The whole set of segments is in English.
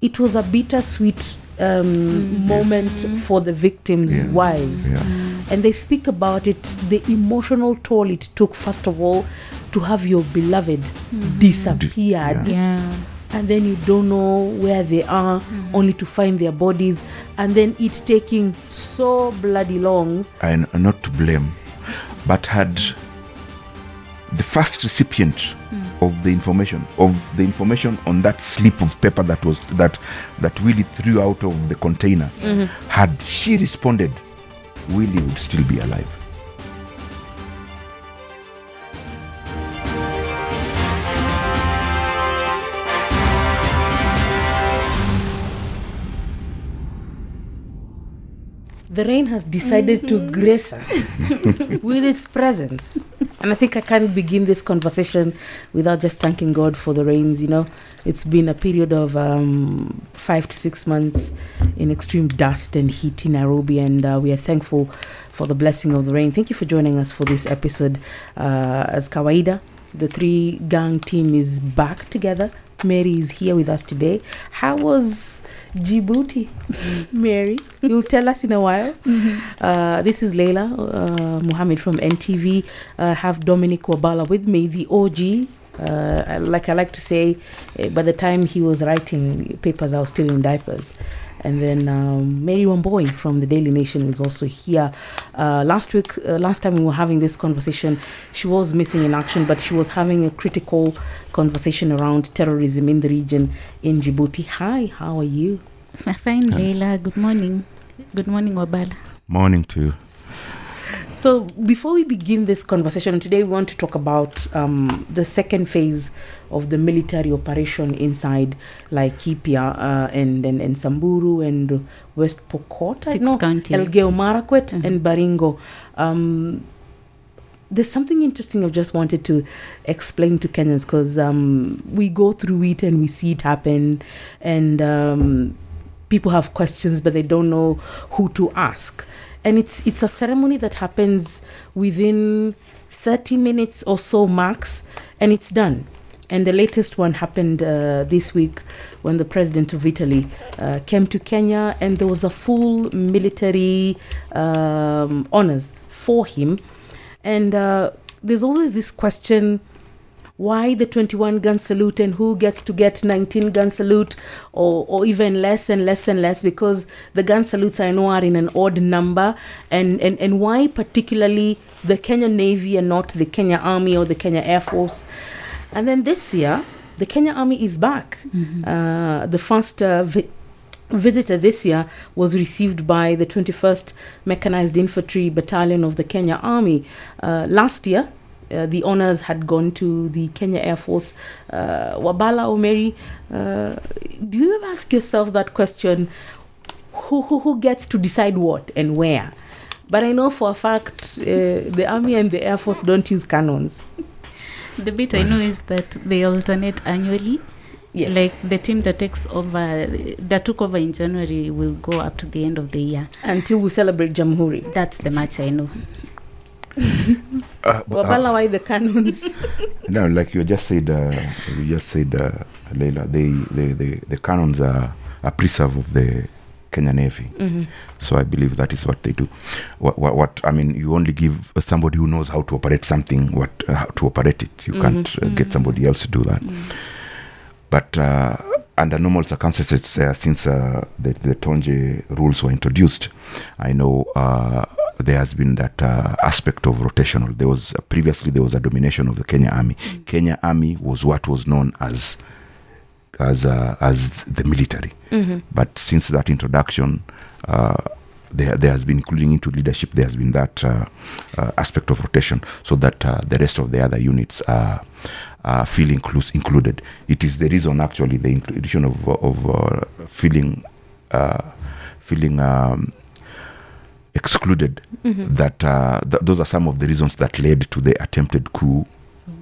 it was a bittersweet um, mm. moment mm-hmm. for the victims' Yeah. wives. Yeah. And they speak about it, the emotional toll it took, first of all, to have your beloved mm-hmm. disappeared. Yeah. And then you don't know where they are, mm-hmm. only to find their bodies. And then it taking so bloody long. and not to blame, but had the first recipient mm. Of the information of the information on that slip of paper that was that that Willie threw out of the container. Mm-hmm. Had she responded, Willie would still be alive. The rain has decided to grace us with its presence. And I think I can't begin this conversation without just thanking God for the rains. You know, it's been a period of um, five to six months in extreme dust and heat in Nairobi, and uh, we are thankful for the blessing of the rain. Thank you for joining us for this episode. Uh, as Kawaida, the three gang team is back together. Mary is here with us today. How was Djibouti, Mary? You'll tell us in a while. Uh, this is Leila uh, Muhammad from NTV. Uh, have Dominic Wabala with me, the OG. Uh, like I like to say, uh, by the time he was writing papers, I was still in diapers. And then um, Mary Wambui from the Daily Nation is also here. Uh, last week, uh, last time we were having this conversation, she was missing in action, but she was having a critical conversation around terrorism in the region in Djibouti. Hi, how are you? Fine, Leila. Good morning. Good morning, Wabala. Morning to you. So, before we begin this conversation today, we want to talk about um, the second phase of the military operation inside Laikipia uh, and, and, and Samburu and West Pokot, I Six know, counties. Elgeyo Marakwet Mhm. and Baringo. Um, there's something interesting I've just wanted to explain to Kenyans because um, we go through it and we see it happen, and um, people have questions but they don't know who to ask. And it's it's a ceremony that happens within 30 minutes or so max, and it's done. And the latest one happened uh, this week when the president of Italy uh, came to Kenya, and there was a full military um, honors for him. And uh, there's always this question why the 21 gun salute and who gets to get 19 gun salute or, or even less and less and less because the gun salutes I know are in an odd number and, and, and why particularly the Kenya Navy and not the Kenya Army or the Kenya Air Force. And then this year, the Kenya Army is back. Uh, the first uh, vi- visitor this year was received by the 21st Mechanized Infantry Battalion of the Kenya Army. Uh, last year, uh, the honors had gone to the Kenya Air Force. Uh, Wabala Omeri, uh, do you ever ask yourself that question? Who, who, who gets to decide what and where? But I know for a fact uh, the Army and the Air Force don't use cannons. The bit I know is that they alternate annually. Yes. Like the team that takes over, that took over in January, will go up to the end of the year. Until we celebrate Jamhuri. That's the match I know. Uh, but, uh, why the cannons? no, like you just said, uh, you just said, uh, Leila, they, they, they, the cannons are a preserve of the Kenya Navy. Mhm. So I believe that is what they do. What, what, what I mean, you only give somebody who knows how to operate something what uh, how to operate it. You can't uh, get somebody else to do that. But uh, under normal circumstances, uh, since uh, the, the Tonje rules were introduced, I know uh, there has been that uh, aspect of rotational. There was uh, previously there was a domination of the Kenya Army. Kenya Army was what was known as as uh, as the military. Mhm. But since that introduction, uh, there, there has been, including into leadership, there has been that uh, uh, aspect of rotation so that uh, the rest of the other units are, uh, feel inclus- included. It is the reason, actually, the inclusion of, of uh, feeling, uh, feeling um, excluded, that uh, th- those are some of the reasons that led to the attempted coup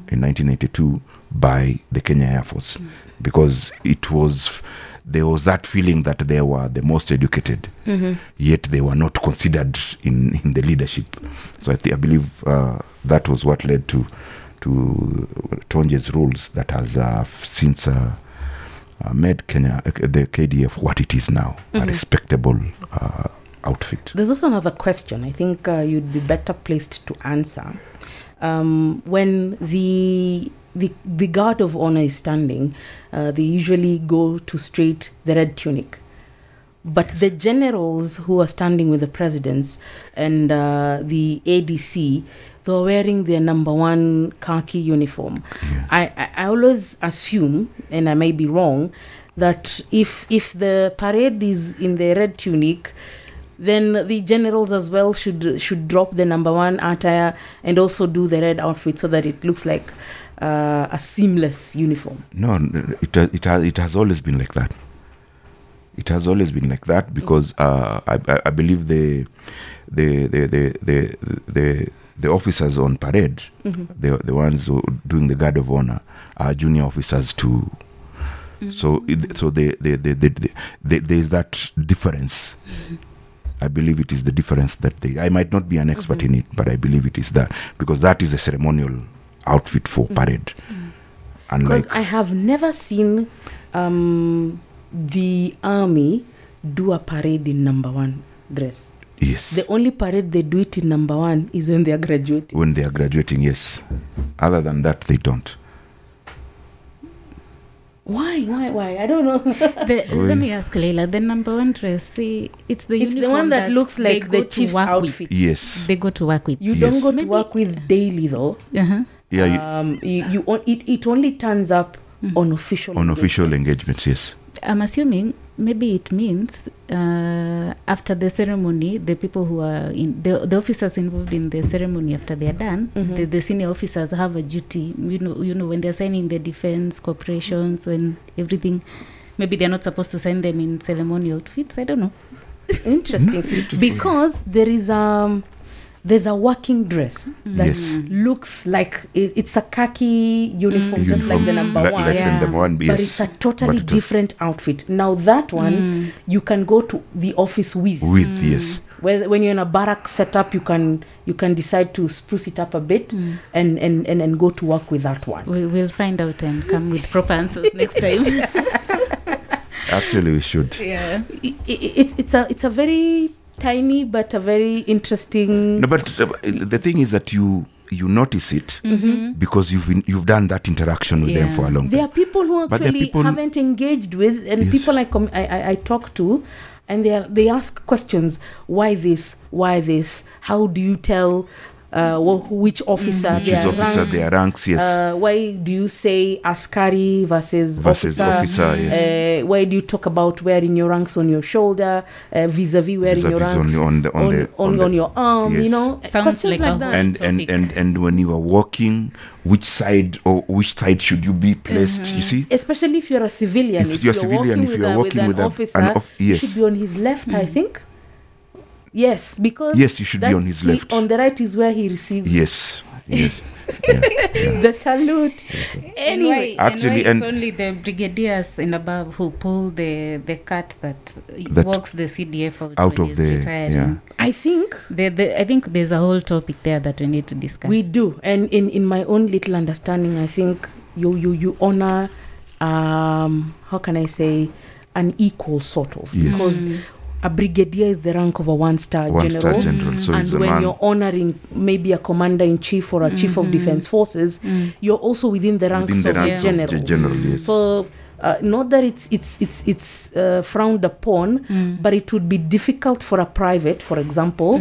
in 1982 by the Kenya Air Force. Because it was there was that feeling that they were the most educated yet they were not considered in, in the leadership so I, thi- I believe uh, that was what led to to Tonje's rules that has uh, since uh, uh, made Kenya, uh, the KDF, what it is now, a respectable uh, outfit. There's also another question I think uh, you'd be better placed to answer. Um, when the, the the guard of honor is standing, uh, they usually go to straight the red tunic. But the generals who are standing with the presidents and uh, the ADC, they're wearing their number one khaki uniform. Yeah. I, I, I always assume, and I may be wrong, that if if the parade is in the red tunic, then the generals as well should should drop the number one attire and also do the red outfit so that it looks like uh, a seamless uniform. No, it has, it has it has always been like that. It has always been like that because uh, I, I, believe the the the the the the, the officers on parade, the the ones who doing the guard of honor, are junior officers too. So it, so they they they, they, they, they there is that difference. I believe it is the difference that they. I might not be an expert in it, but I believe it is that because that is a ceremonial outfit for parade. Unlike Because I have never seen um, the army do a parade in number one dress. yes, The only parade they do it in number one is when they are graduating. when they are graduating, yes. Other than that, they don't. Why? Why? Why? I don't know. The, let me ask Leila. The number one dress, see, it's the it's the uniform one that, looks like the to chief's work with. outfit. Yes, They go to work with. You Yes. don't go to Maybe- work with daily though. Uh-huh. Yeah, you, um, you, you on, it, it only turns up on official on official engagements. engagements, yes. I'm assuming maybe it means uh, after the ceremony, the people who are in the, the officers involved in the ceremony after they are done, Mhm. the, the senior officers have a duty. You know, you know when they're signing the defense corporations, when everything. Maybe they're not supposed to sign them in ceremony outfits. I don't know. Interesting, because there is um there's a working dress that Yes. looks like it's a khaki uniform, mm. just like the Uniform. number Like- one. like Yeah. number one, But it's a totally But it- different outfit. Now that one Mm. you can go to the office with. With mm. yes, Where, when you're in a barrack setup, you can you can decide to spruce it up a bit mm. and, and, and, and go to work with that one. We, we'll find out and come with proper answers next time. actually we should. yeah. I- I- it's it's a it's a very tiny but a very interesting. No, but uh, the thing is that you you notice it because you've you've done that interaction with them for a long There are people who But there are actually people- haven't engaged with, and Yes. people I, com- I, I I talk to, and they are, they ask questions: Why this? Why this? How do you tell uh, which officer Which their is officer, ranks? their ranks, yes, Uh, why do you say askari versus, versus officer? officer, yes. Uh, why do you talk about wearing your ranks on your shoulder uh, vis-a-vis wearing your Vis-a-vis on ranks your- on the- on on, the- on, on the- on your arm? You know, Sounds questions like like, that. and and, and and when you are walking, which side or which side should you be placed? You see, especially if you're a civilian. If If, you're you're, civilian, walking if you're a, walking with with an a- officer, an off- you yes. should be on his left, I think. Yes, because Yes, you should be on his he- left. on the right is where he receives yes, yes, yeah, yeah. the salute. Anyway, and why, Actually, and and- it's only the brigadiers and above who pull the the cut that, That- walks the CDF out, out of he's the retiring. yeah. I think The, the, I think there's a whole topic there that we need to discuss. we do, and in in my own little understanding, I think you you you honor, um, how can I say, an equal sort of Yes. because a brigadier is the rank of a one-star One general. star general, so and when you're honoring maybe a commander in chief or a chief of defense forces, you're also within the ranks within the of ranks the of generals. the general, yes. So, uh, not that it's it's it's it's uh, frowned upon, but it would be difficult for a private, for example,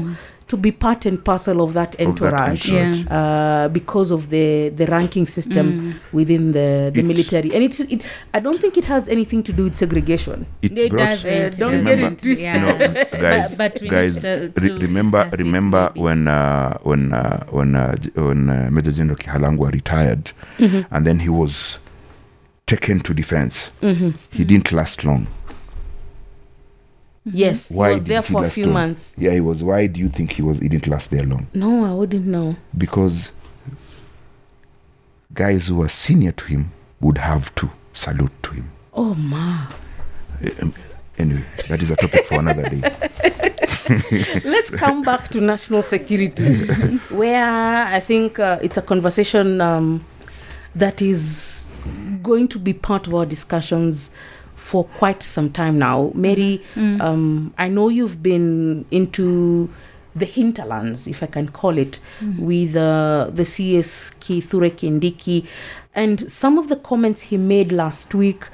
to be part and parcel of that Of that entourage. entourage. Uh, because of the the ranking system within the, the It- military, and it, it I don't think it has anything to do with segregation. It It doesn't. Uh, don't get it twisted. you know, guys, But- but guys, need to- re- remember, remember when uh, when uh, when uh, when uh, Major General Kihalangwa retired, and then he was taken to defense. He didn't last long. Yes, Why he was there he for a few months. Yeah, he was. Why do you think he was? He didn't last there long? No, I wouldn't know. Because guys who were senior to him would have to salute to him. Oh ma. Um, Anyway, that is a topic for another day. Let's come back to national security, where I think uh, it's a conversation um, that is going to be part of our discussions for quite some time now. Mary, Mm. um, I know you've been into the hinterlands, if I can call it, Mm. with uh, the CS Kithure Kindiki, and some of the comments he made last week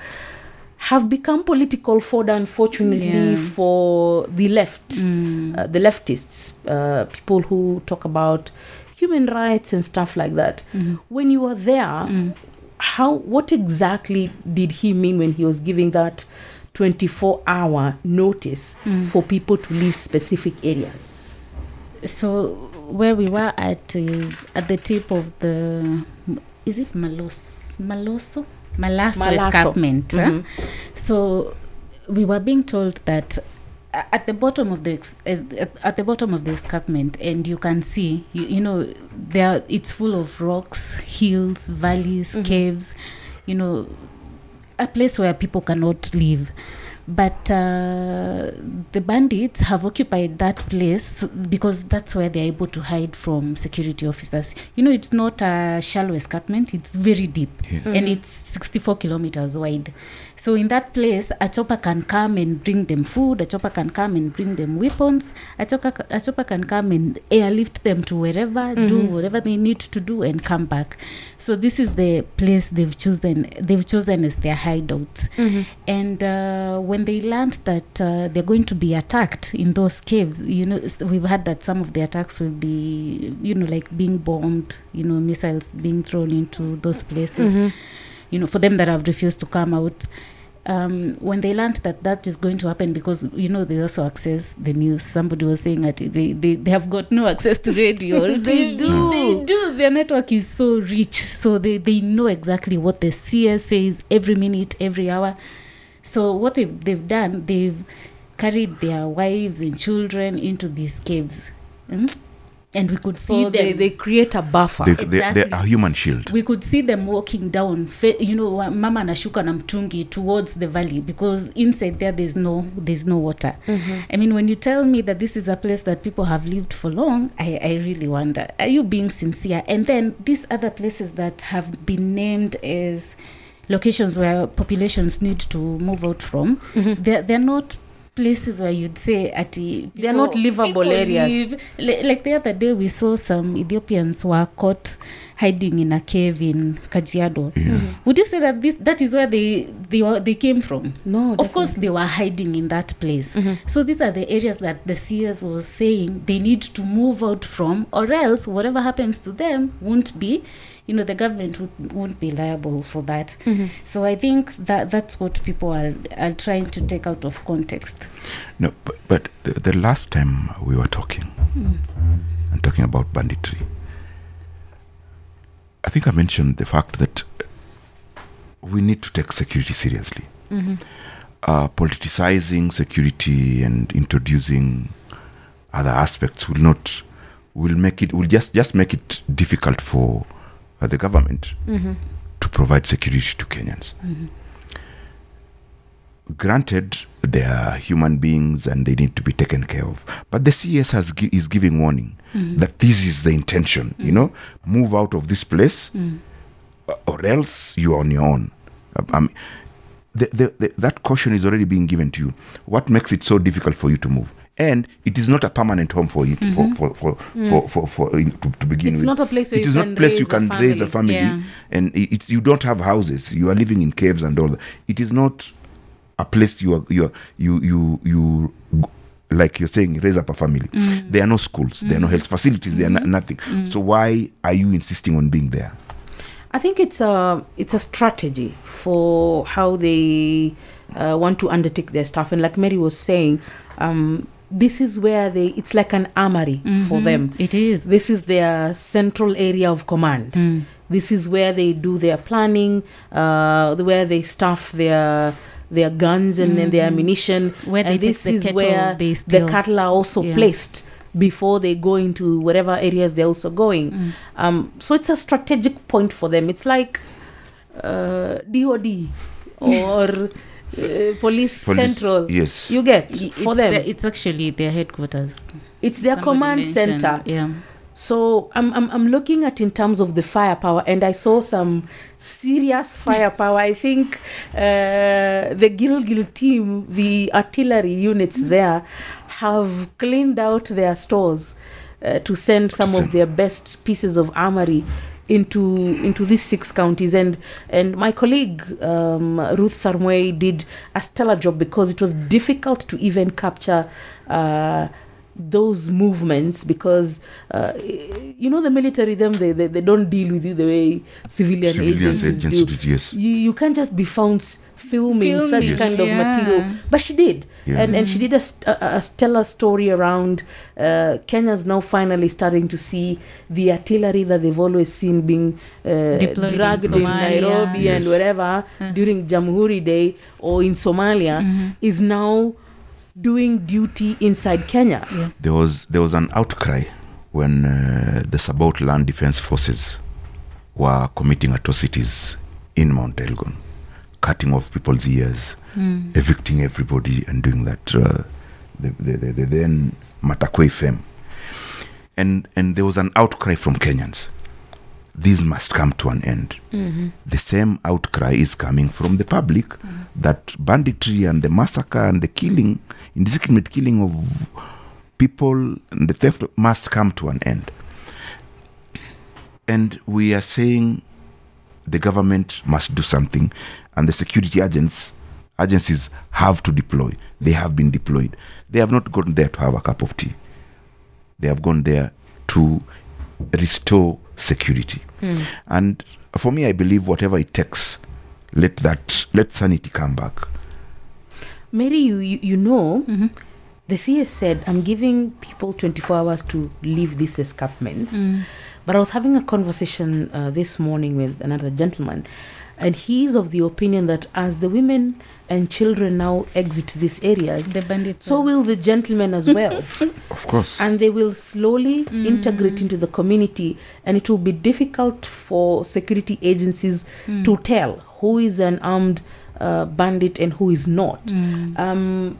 have become political fodder, unfortunately, Yeah. for the left, Mm. uh, the leftists, uh, people who talk about human rights and stuff like that. Mhm. When you were there, Mm. How what exactly did he mean when he was giving that 24 hour notice Mm. for people to leave specific areas So where we were at is at the tip of the is it Malos Maloso Malaso, Malaso. escarpment. huh? Mhm. So we were being told that at the bottom of the at at the bottom of the escarpment, and you can see, you, you know, there it's full of rocks, hills, valleys, Mhm. caves. You know, a place where people cannot live. But uh, the bandits have occupied that place because that's where they're able to hide from security officers. You know, it's not a shallow escarpment; it's very deep Yeah. and it's 64 kilometers wide. So in that place, a chopper can come and bring them food. A chopper can come and bring them weapons. A chopper, a chopper can come and airlift them to wherever, do Mhm. whatever they need to do, and come back. So this is the place they've chosen. They've chosen as their hideout. And uh, when they learned that uh, they're going to be attacked in those caves, you know, we've heard that some of the attacks will be, you know, like being bombed, you know, missiles being thrown into those places Mm-hmm. you know, for them that have refused to come out. Um, when they learned that that is going to happen, because you know they also access the news. Somebody was saying that they they, they have got no access to radio. They do. They do. Their network is so rich, so they they know exactly what the CS says every minute, every hour. So what they've, they've done, they've carried their wives and children into these caves, Mm? And we could see so they, them. they create a buffer. They, they, they're Exactly. a human shield. we could see them walking down you know mama anashuka na mtungi towards the valley because inside there there's no there's no water. Mm-hmm. I mean when you tell me that this is a place that people have lived for long i, I really wonder are you being sincere? And then these other places that have been named as locations where populations need to move out from mm-hmm. they're, they're not places where you'd say at They're not livable areas. live. like the other day we saw some ethiopians were caught hiding in a cave in kajiado. Yeah. would you say that this that is where they they were they came from? No of course they were hiding in that place. Mhm. so these are the areas that the CS was saying they need to move out from or else whatever happens to them won't be you know the government would, won't be liable for that. Mhm. so i think that that's what people are, are trying to take out of context. No, but, but the, the last time we were talking and talking about banditry, I think I mentioned the fact that we need to take security seriously. mm-hmm. Uh, politicizing security and introducing other aspects will not will make it will just just make it difficult for uh, the government Mhm. to provide security to Kenyans. Mm-hmm. Granted, they are human beings and they need to be taken care of, but the CS has gi- is giving warning Mm-hmm. that this is the intention. You know, move out of this place, Mm. uh, or else you are on your own. Uh, I mean, the, the, the, that caution is already being given to you. What makes it so difficult for you to move? And it is not a permanent home for you to, for, for, for, for, for, for, in- to, to begin with. it's with not a place where it you is can not place raise you can a raise a family. Yeah. and it's you don't have houses you are living in caves and all that it is not a place you are you are, you you you like you're saying raise up a family there are no schools there are no health facilities there are no, nothing so why are you insisting on being there I think it's a it's a strategy for how they uh, want to undertake their stuff. And like Mary was saying, um, this is where they it's like an armory for Mhm. them. it is This is their central area of command. Mm. This is where they do their planning, uh, where they staff their their guns and then their Mhm. ammunition. where and this the is cattle where the cattle are also Yeah. placed before they go into whatever areas they're also going. Mm. Um, so it's a strategic point for them. It's like uh, DOD or uh, police, Police- central. yes You get Y- for it's them. the- it's actually their headquarters it's their Somebody command center. yeah So I'm, I'm I'm looking at in terms of the firepower, and I saw some serious firepower. I think uh, the Gilgil team, the artillery units there, have cleaned out their stores uh, to send some of their best pieces of armory into into these six counties. And and my colleague um, Ruth Sarmway did a stellar job because it was difficult to even capture uh, those movements because uh, you know the military them they, they, they don't deal with you the way civilian Civilians agencies agents do yes. you, you can't just be found s- filming, such Filming, kind of yeah. material but she did Yeah. and and she did a, a, a stellar story around uh, kenya's now finally starting to see the artillery that they've always seen being uh, Deployed in dragged in, Somalia. nairobi and Yes. wherever Mm. during jamhuri day or in somalia Mhm. is now doing duty inside kenya Yeah. There was there was an outcry when uh, the Sabaot Land Defense Forces were committing atrocities in Mount Elgon, cutting off people's ears, Mm. evicting everybody, and doing that. Uh, the, the, the, the then Matakwe fame, and and there was an outcry from Kenyans. This must come to an end. Mhm. The same outcry is coming from the public that banditry and the massacre and the killing, indiscriminate killing of people and the theft must come to an end. And we are saying the government must do something, and the security agents agencies have to deploy. They have been deployed. They have not gone there to have a cup of tea. They have gone there to restore security. Mm. And for me, I believe whatever it takes, let that let sanity come back. mary you, you, you know Mhm. the cs said i'm giving people 24 hours to leave these escarpments Mm. But I was having a conversation uh, this morning with another gentleman, and he's of the opinion that as the women and children now exit these areas, The so will the gentlemen as well. Of course. and they will slowly integrate into the community, and it will be difficult for security agencies Mm. to tell who is an armed uh, bandit and who is not Mm. um,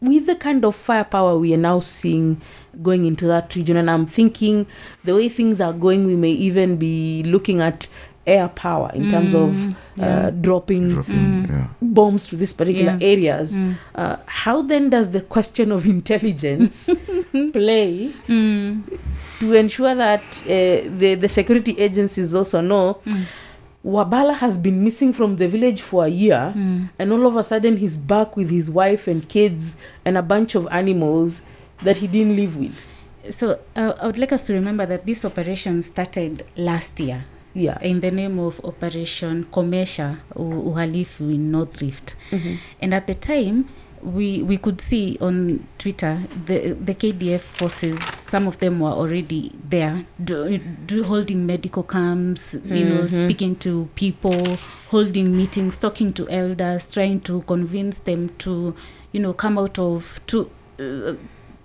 with the kind of firepower we are now seeing going into that region, and I'm thinking the way things are going, we may even be looking at air power in terms of Mm, uh, dropping Dropping, Mm. yeah. bombs to these particular Yeah. areas. Mm. Uh, how then does the question of intelligence play Mm. to ensure that uh, the, the security agencies also know Mm. Wabala has been missing from the village for a year? Mm. and all of a sudden he's back with his wife and kids and a bunch of animals that he didn't live with. So uh, I would like us to remember that this operation started last year Yeah. in the name of Operation Komesha Uhalifu in North Rift. Mhm. And at the time, we we could see on Twitter the the KDF forces. Some of them were already there, do, do holding medical camps. You know, Mhm. speaking to people, holding meetings, talking to elders, trying to convince them to, you know, come out of to. Uh,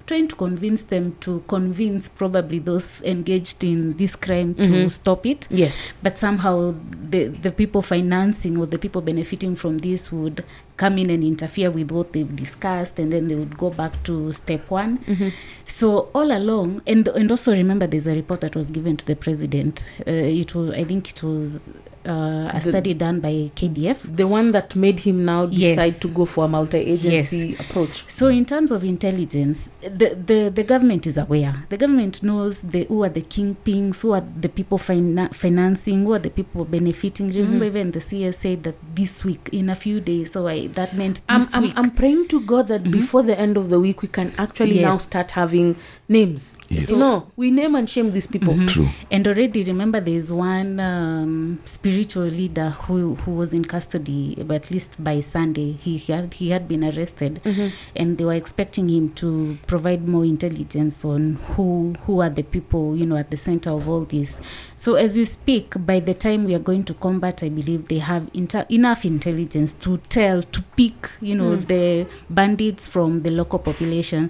trying to convince them to convince probably those engaged in this crime to Mhm. stop it Yes. but somehow the the people financing or the people benefiting from this would come in and interfere with what they've discussed and then they would go back to step one Mhm. so all along and and also remember there's a report that was given to the president uh, it was i think it was uh, a The- study done by kdf The one that made him now Yes. decide to go for a multi-agency approach. So in terms of intelligence, the, the, the government is aware. The government knows the who are the kingpins, who are the people fina- financing, who are the people benefiting. Remember, Mhm. even the CS said that this week, in a few days, so I, that meant I'm, this I'm, week. I'm praying to God that Mhm. before the end of the week we can actually Yes. now start having names. Yes. You know, we name and shame these people. Mhm. True. And already remember there is one um, spiritual leader who, who was in custody, but at least by Sunday he had he had been arrested, Mhm. and they were expecting him to provide more intelligence on who who are the people you know at the center of all this. So as we speak, by the time we are going to combat, I believe they have inter- enough intelligence to tell to pick you know Mm. the bandits from the local population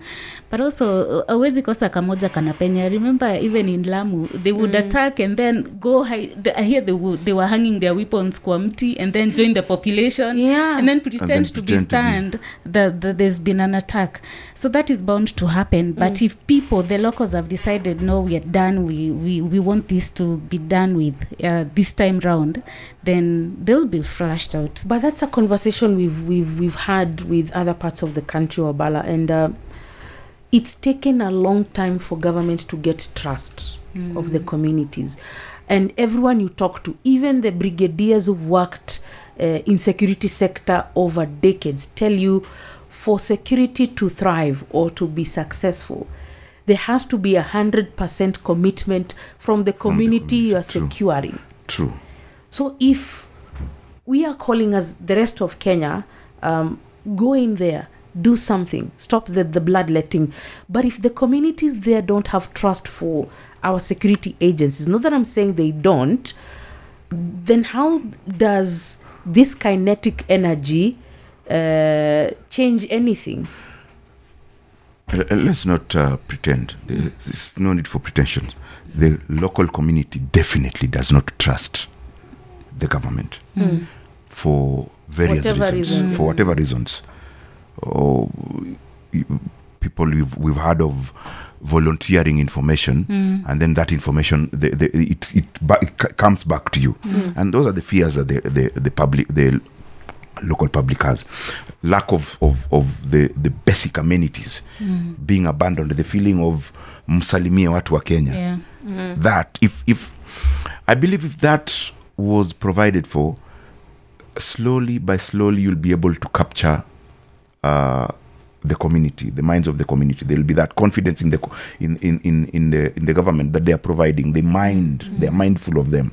but also uh, awezi kosa kamoja kanapenya remember even in lamu they would Mm. attack and then go hide the, i hear they, would, they were hanging their weapons kwa mti and then join the population. Yeah. and then pretend, then to be pretend to be- stand that, that there's been an attack. So that is bound to happen. But if people the locals have decided no we are done. We, we, we want this to be done with uh, this time round then they'll be flushed out. But that's a conversation we've we've we've had with other parts of the country, Wabala, and uh, it's taken a long time for government to get trust of the communities, and everyone you talk to, even the brigadiers who've worked uh, in security sector over decades, tell you for security to thrive or to be successful. There has to be a hundred percent commitment from the community you are community, true. securing. True. So if we are calling as the rest of Kenya, um, go in there, do something, stop the, the bloodletting. But if the communities there don't have trust for our security agencies, not that I'm saying they don't, then how does this kinetic energy uh, change anything? Uh, uh, let's not uh, pretend. There's no need for pretensions. The local community definitely does not trust the government for various Whatever reasons. reasons. For whatever reasons. Or people we've, we've heard of volunteering information hmm. and then that information the, the, it, it, it comes back to you. Hmm. And those are the fears that the, the, the public the local public has lack of, of, of the, the basic amenities. Hmm. Being abandoned the feeling of msalimie watu wa kenya. Yeah. That if if i believe if that was provided for slowly by slowly you'll be able to capture uh, the community the minds of the community. There will be that confidence in the co- in, in, in, in the in the government that they are providing they mind mm-hmm. they are mindful of them.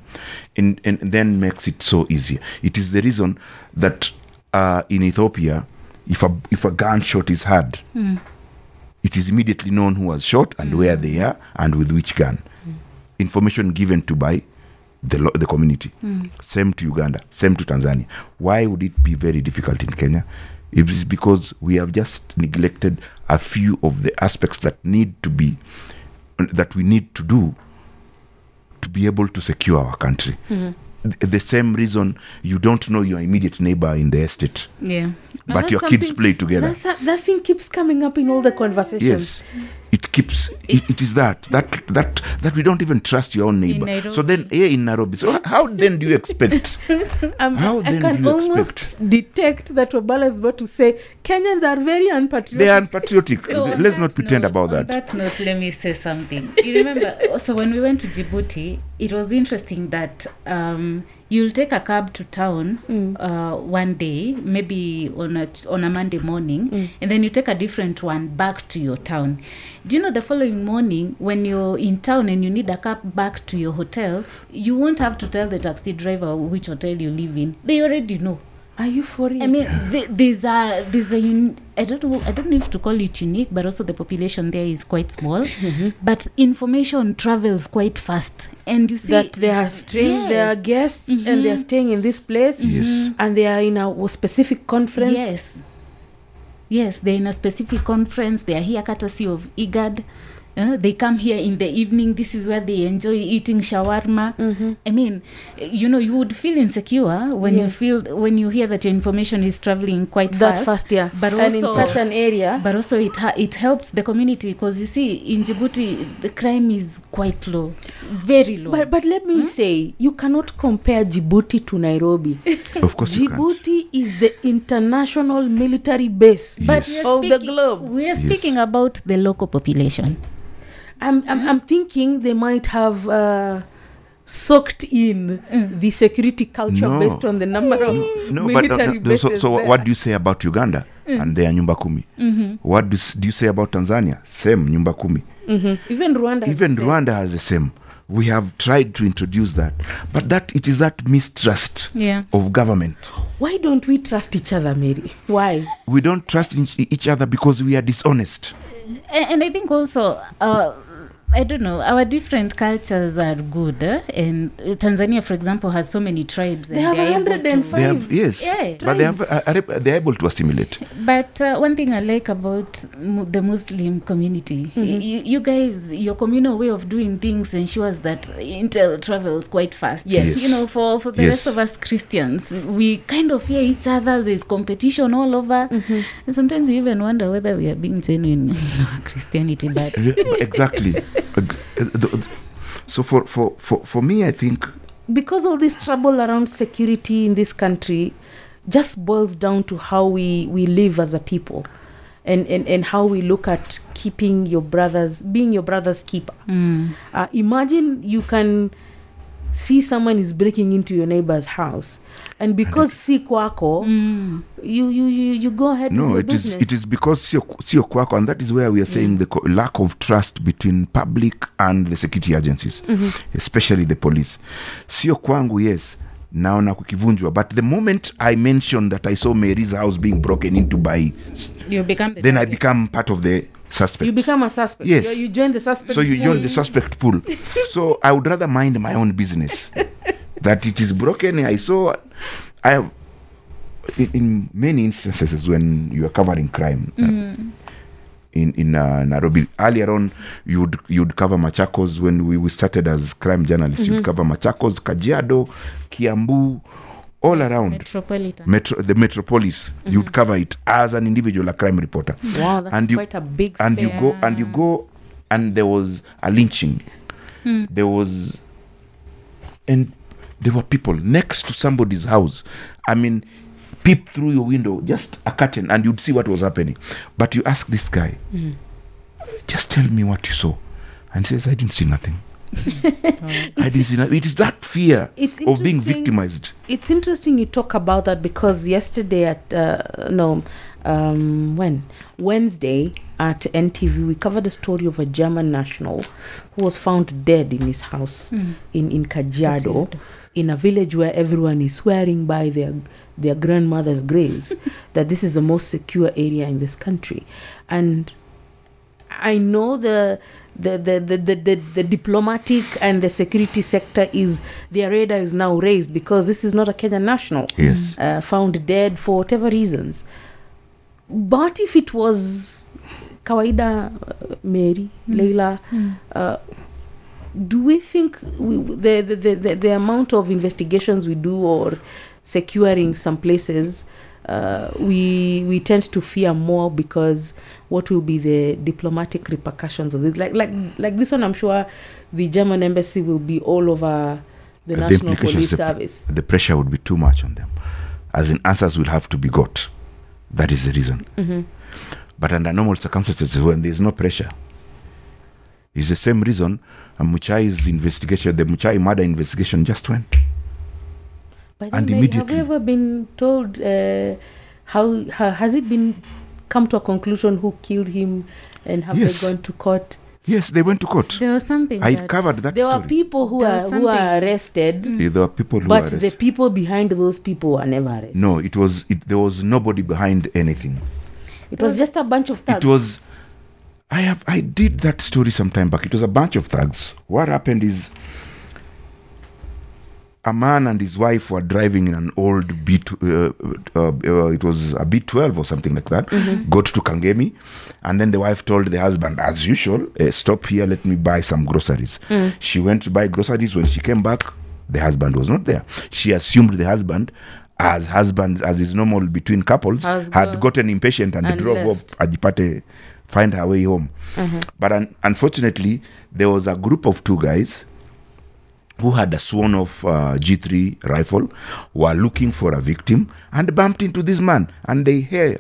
And, and then makes it so easy. It is the reason that uh, in ethiopia if a if a gunshot is heard hmm. it is immediately known who was shot and where hmm. they are and with which gun. Hmm. Information given to by the, lo- the community. Same to uganda same to tanzania. Why would it be very difficult in kenya it is because we have just neglected a few of the aspects that need to be that we need to do to be able to secure our country. Mm-hmm. Th- the same reason you don't know your immediate neighbor in the estate yeah. Now but your kids play together. That, that, that thing keeps coming up in all the conversations. yes it keeps it, it is that that that that we don't even trust your own neighbor so then here in nairobi so how then do you expect Um, How I then can do you almost expect? detect that Wabala is about to say Kenyans are very unpatriotic. they are unpatriotic So let's not pretend note- about on that that note, let me say something. You remember, so when we went to Djibouti, it was interesting that um, you'll take a cab to town uh, one day, maybe on a on a Monday morning, and then you take a different one back to your town. Do you know the following morning when you're in town and you need a cab back to your hotel, you won't have to tell the taxi driver which hotel you live in. They already know. Are you for real? I mean, th- there's a there's a un- I don't know I don't know if to call it unique, but also the population there is quite small. But information travels quite fast, and you see that they are staying, they are Yes. guests, and they are staying in this place, Yes. and they are in a specific conference. Yes. Yes, they're in a specific conference. They are here courtesy of IGAD. Uh, they come here in the evening. This is where they enjoy eating shawarma. I mean, you know, you would feel insecure when Yeah. you feel when you hear that your information is traveling quite that fast. fast, yeah. But and in such an area, but also it ha- it helps the community because you see in Djibouti the crime is quite low, very low. but but let me say, you cannot compare Djibouti to Nairobi. of course you can't. Djibouti is the international military base. Yes. we are Of the globe. we are speaking about the local population. I'm, I'm, I'm thinking they might have uh, soaked in the security culture No. based on the number of no but uh, military no, so, bases. so there. what do you say about uganda and their nyumba kumi what do, do you say about tanzania same nyumba kumi Mhm. Even Rwanda. has even the same. rwanda has the same we have tried to introduce that but that it is that mistrust Yeah. of government Why don't we trust each other, Mary? Why? we don't trust each, each other because we are dishonest and, and I think also uh, I don't know. Our different cultures are good, eh? and uh, Tanzania, for example, has so many tribes. They and have they're able to- 105 They have yes, Yeah. but they have Tribes. uh, are, they're able to assimilate. But uh, one thing I like about mu- the Muslim community, y- you, you guys, your communal way of doing things ensures that intel travels quite fast. Yes. Yes. You know, for, for the Yes. rest of us Christians, we kind of hear each other. There's competition all over. And sometimes we even wonder whether we are being genuine in our Christianity. But exactly. Ex- the- so for, for, for, for me, I think because all this trouble around security in this country just boils down to how we, we live as a people and, and, and how we look at keeping your brothers being your brother's keeper. Mm, uh, imagine you can see someone is breaking into your neighbor's house and because si kwako mm, you, you, you, you go ahead no, it is it is because sio sio kwako, and that is where we are saying the co- lack of trust between public and the security agencies, especially the police. Sio kwangu, yes. naona kukivunjwa but the moment i mentioned that i saw mary's house being broken into by you become the then i target. become part of the suspect you become a suspect. Yes. you, you join the suspect so you pool. join the suspect pool. So i would rather mind my own business that it is broken. I saw i have in, in many instances when you are covering crime uh, in in uh, Nairobi earlier on you'd you'd cover Machakos. When we, we started as crime journalists you'd cover Machakos Kajiado Kiambu all around. Metropolitan. Metro the metropolis you'd mm-hmm. cover it as an individual a crime reporter. Wow that's and you- quite a big and you go and you go and there was a lynching. Hmm. There was and there were people next to somebody's house. I mean peep through your window just a curtain and you'd see what was happening. But you ask this guy hmm. just tell me what you saw. And he says i didn't see nothing i didn't see nothing it is that fear It's of being victimized. It's interesting you talk about that because yesterday at uh, no um, when? Wednesday at NTV we covered the story of a German national who was found dead in his house in in Kajiado, Kajiado. in a village where everyone is swearing by their their grandmother's graves that this is the most secure area in this country. And I know the the, the, the, the, the, the diplomatic and the security sector is their radar is now raised because this is not a Kenyan national yes. uh, found dead for whatever reasons. But if it was Kawaida, uh, Mary, Leila, uh, do we think we, the, the, the, the, the amount of investigations we do or securing some places, uh, we we tend to fear more because what will be the diplomatic repercussions of this? Like like like this one, I'm sure the German embassy will be all over the Uh, National implications, Police the- Service. the pressure would be too much on them as in answers will have to be got that is the reason Mhm. but under normal circumstances when there's no pressure it's the same reason uh, muchai's investigation the muchai murder investigation just went But And then, Mary, have you ever been told uh, how, how has it been come to a conclusion who killed him and have Yes. they gone to court? yes they went to court. There was something i that- covered that there story. were people who There are who are something- arrested, Yeah, there were people who but were the people behind those people were never arrested. no it was it, there was nobody behind anything. It was just a bunch of thugs. it was i have i did that story some time back. It was a bunch of thugs. What happened is a man and his wife were driving in an old b uh, uh, uh, it was a b12 or something like that got to kangemi and then the wife told the husband as usual uh, stop here let me buy some groceries. She went to buy groceries. When she came back the husband was not there. She assumed the husband as husband as is normal between couples had gotten impatient and, and drove left. off ajipate find her way home. But un- unfortunately there was a group of two guys who had a sworn off uh, G3 rifle were looking for a victim and bumped into this man. And they hey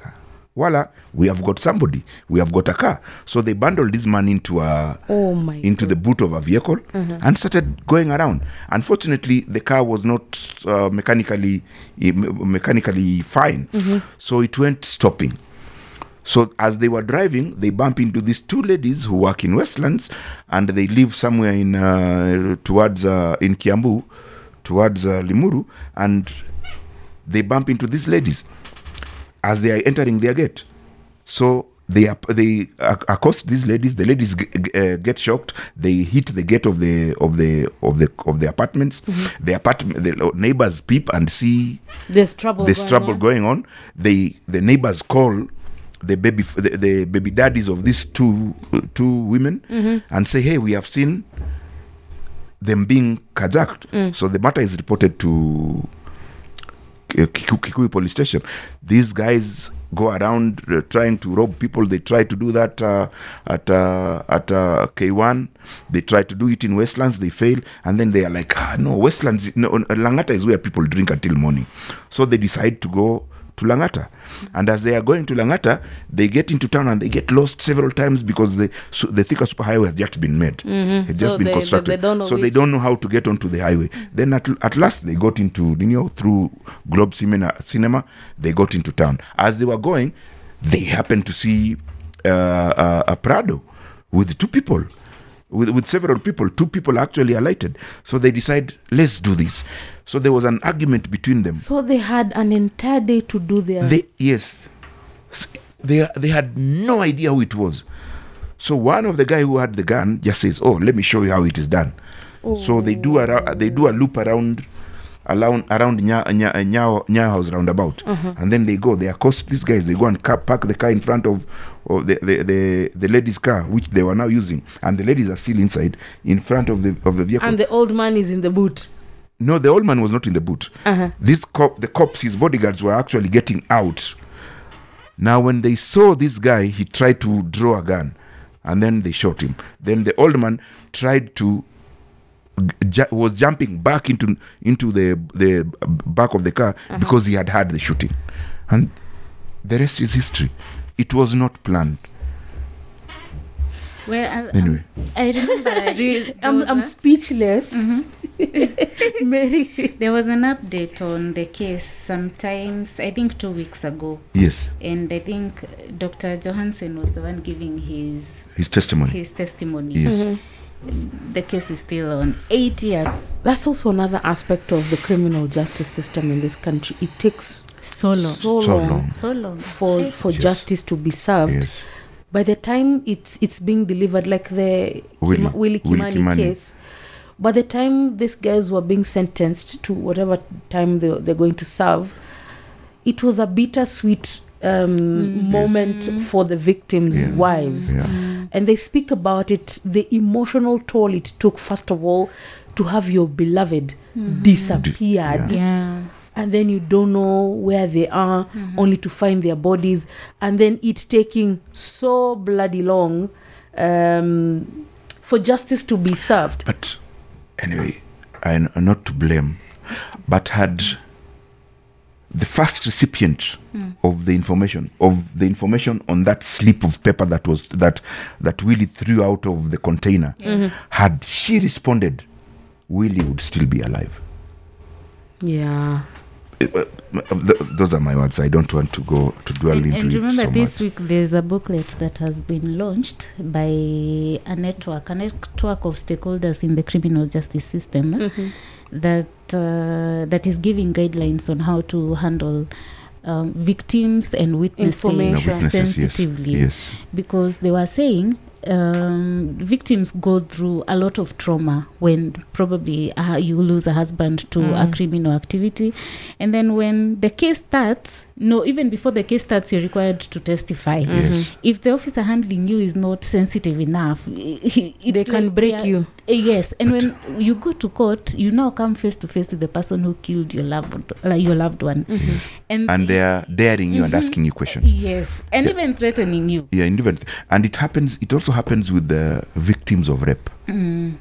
voila we have got somebody. We have got a car. So they bundled this man into a oh my into the boot of a vehicle and started going around. Unfortunately, the car was not uh, mechanically me- mechanically fine, so it went stopping. So as they were driving, they bump into these two ladies who work in Westlands, and they live somewhere in uh, towards uh, in Kiambu, towards uh, Limuru, and they bump into these ladies as they are entering their gate. So they are, they accost these ladies. The ladies g- g- uh, get shocked. They hit the gate of the of the of the of the apartments. The apartment the neighbors peep and see There's trouble. there's going trouble on. going on. They the neighbors call the baby f- the, the baby daddies of these two two women and say, "Hey, we have seen them being carjacked." So the matter is reported to Kikuyu police station. These guys go around uh, trying to rob people. They try to do that uh, at uh, at uh, K1. They try to do it in Westlands. They fail, and then they are like, ah, no, Westlands, no, Langata is where people drink until morning. So they decide to go to Langata, and as they are going to Langata, they get into town and they get lost several times because the so the Thika superhighway has just been made. It just So been they- they- constructed, they know so they don't know how to get onto the highway. Then at, at last they got into you know through Globe Cinema, cinema they got into town. As they were going, they happened to see uh, uh, a Prado with two people. With, with several people, two people actually alighted. So they decide, let's do this. So there was an argument between them. So they had an entire day to do their. They yes, they they had no idea who it was. So one of the guy who had the gun just says, "Oh, let me show you how it is done." So they do a they do a loop around around around Nya, Nya, Nya, Nya House roundabout, uh-huh. and then they go. They accost these guys. They go and park the car in front of, of the, the, the the ladies' car, which they were now using, and the ladies are still inside in front of the of the vehicle. and the old man is in the boot. No, the old man was not in the boot. Uh-huh. This cop, the cops, his bodyguards were actually getting out. Now, when they saw this guy, he tried to draw a gun, and then they shot him. Then the old man tried to ju- was jumping back into into the the back of the car because he had had the shooting, and the rest is history. It was not planned. Well, I, Anyway, I remember I read, there, I'm, I'm a, speechless. Mm-hmm. Mary. there was an update on the case sometimes, I think two weeks ago. yes, And I think Dr. Johansen was the one giving his his testimony. his testimony. Yes, mm-hmm. The case is still on eight years. That's also another aspect of the criminal justice system in this country. It takes So long. so, so long, long. So long. for for Yes. justice to be served. Yes, By the time it's it's being delivered, like the Willie- Kima, Willie Willie Kimani, Kimani. case, by the time these guys were being sentenced to whatever time they, they're going to serve, it was a bittersweet um, Mm. moment Yes. for the victims' Yeah. wives. yeah, and they speak about it the emotional toll it took first of all to have your beloved disappeared Yeah. And then you don't know where they are mm-hmm. only to find their bodies and then it taking so bloody long um, for justice to be served. But anyway, I n- not to blame, but had the first recipient mm. of the information of the information on that slip of paper that was that that Willie threw out of the container, mm-hmm. had she responded, Willie would still be alive. yeah th- those are my words. I don't want to go to dwell And, into and remember, it so this much. week there's a booklet that has been launched by a network, a network of stakeholders in the criminal justice system eh, that uh, that is giving guidelines on how to handle um, victims and witnesses No, Information. witnesses, yes, sensitively. yes, because they were saying um, victims go through a lot of trauma when probably uh, you lose a husband to a Mm. criminal activity and then when the case starts no even before the case starts you're required to testify yes. if the officer handling you is not sensitive enough i- i- it's they can like break they you Uh, yes and when you go to court you now come face to face with the person who killed your loved like your loved one and, And they are daring you and asking you questions. yes and Yeah. even threatening you Yeah, independent. And it happens. It also happens with the victims of rape. mm.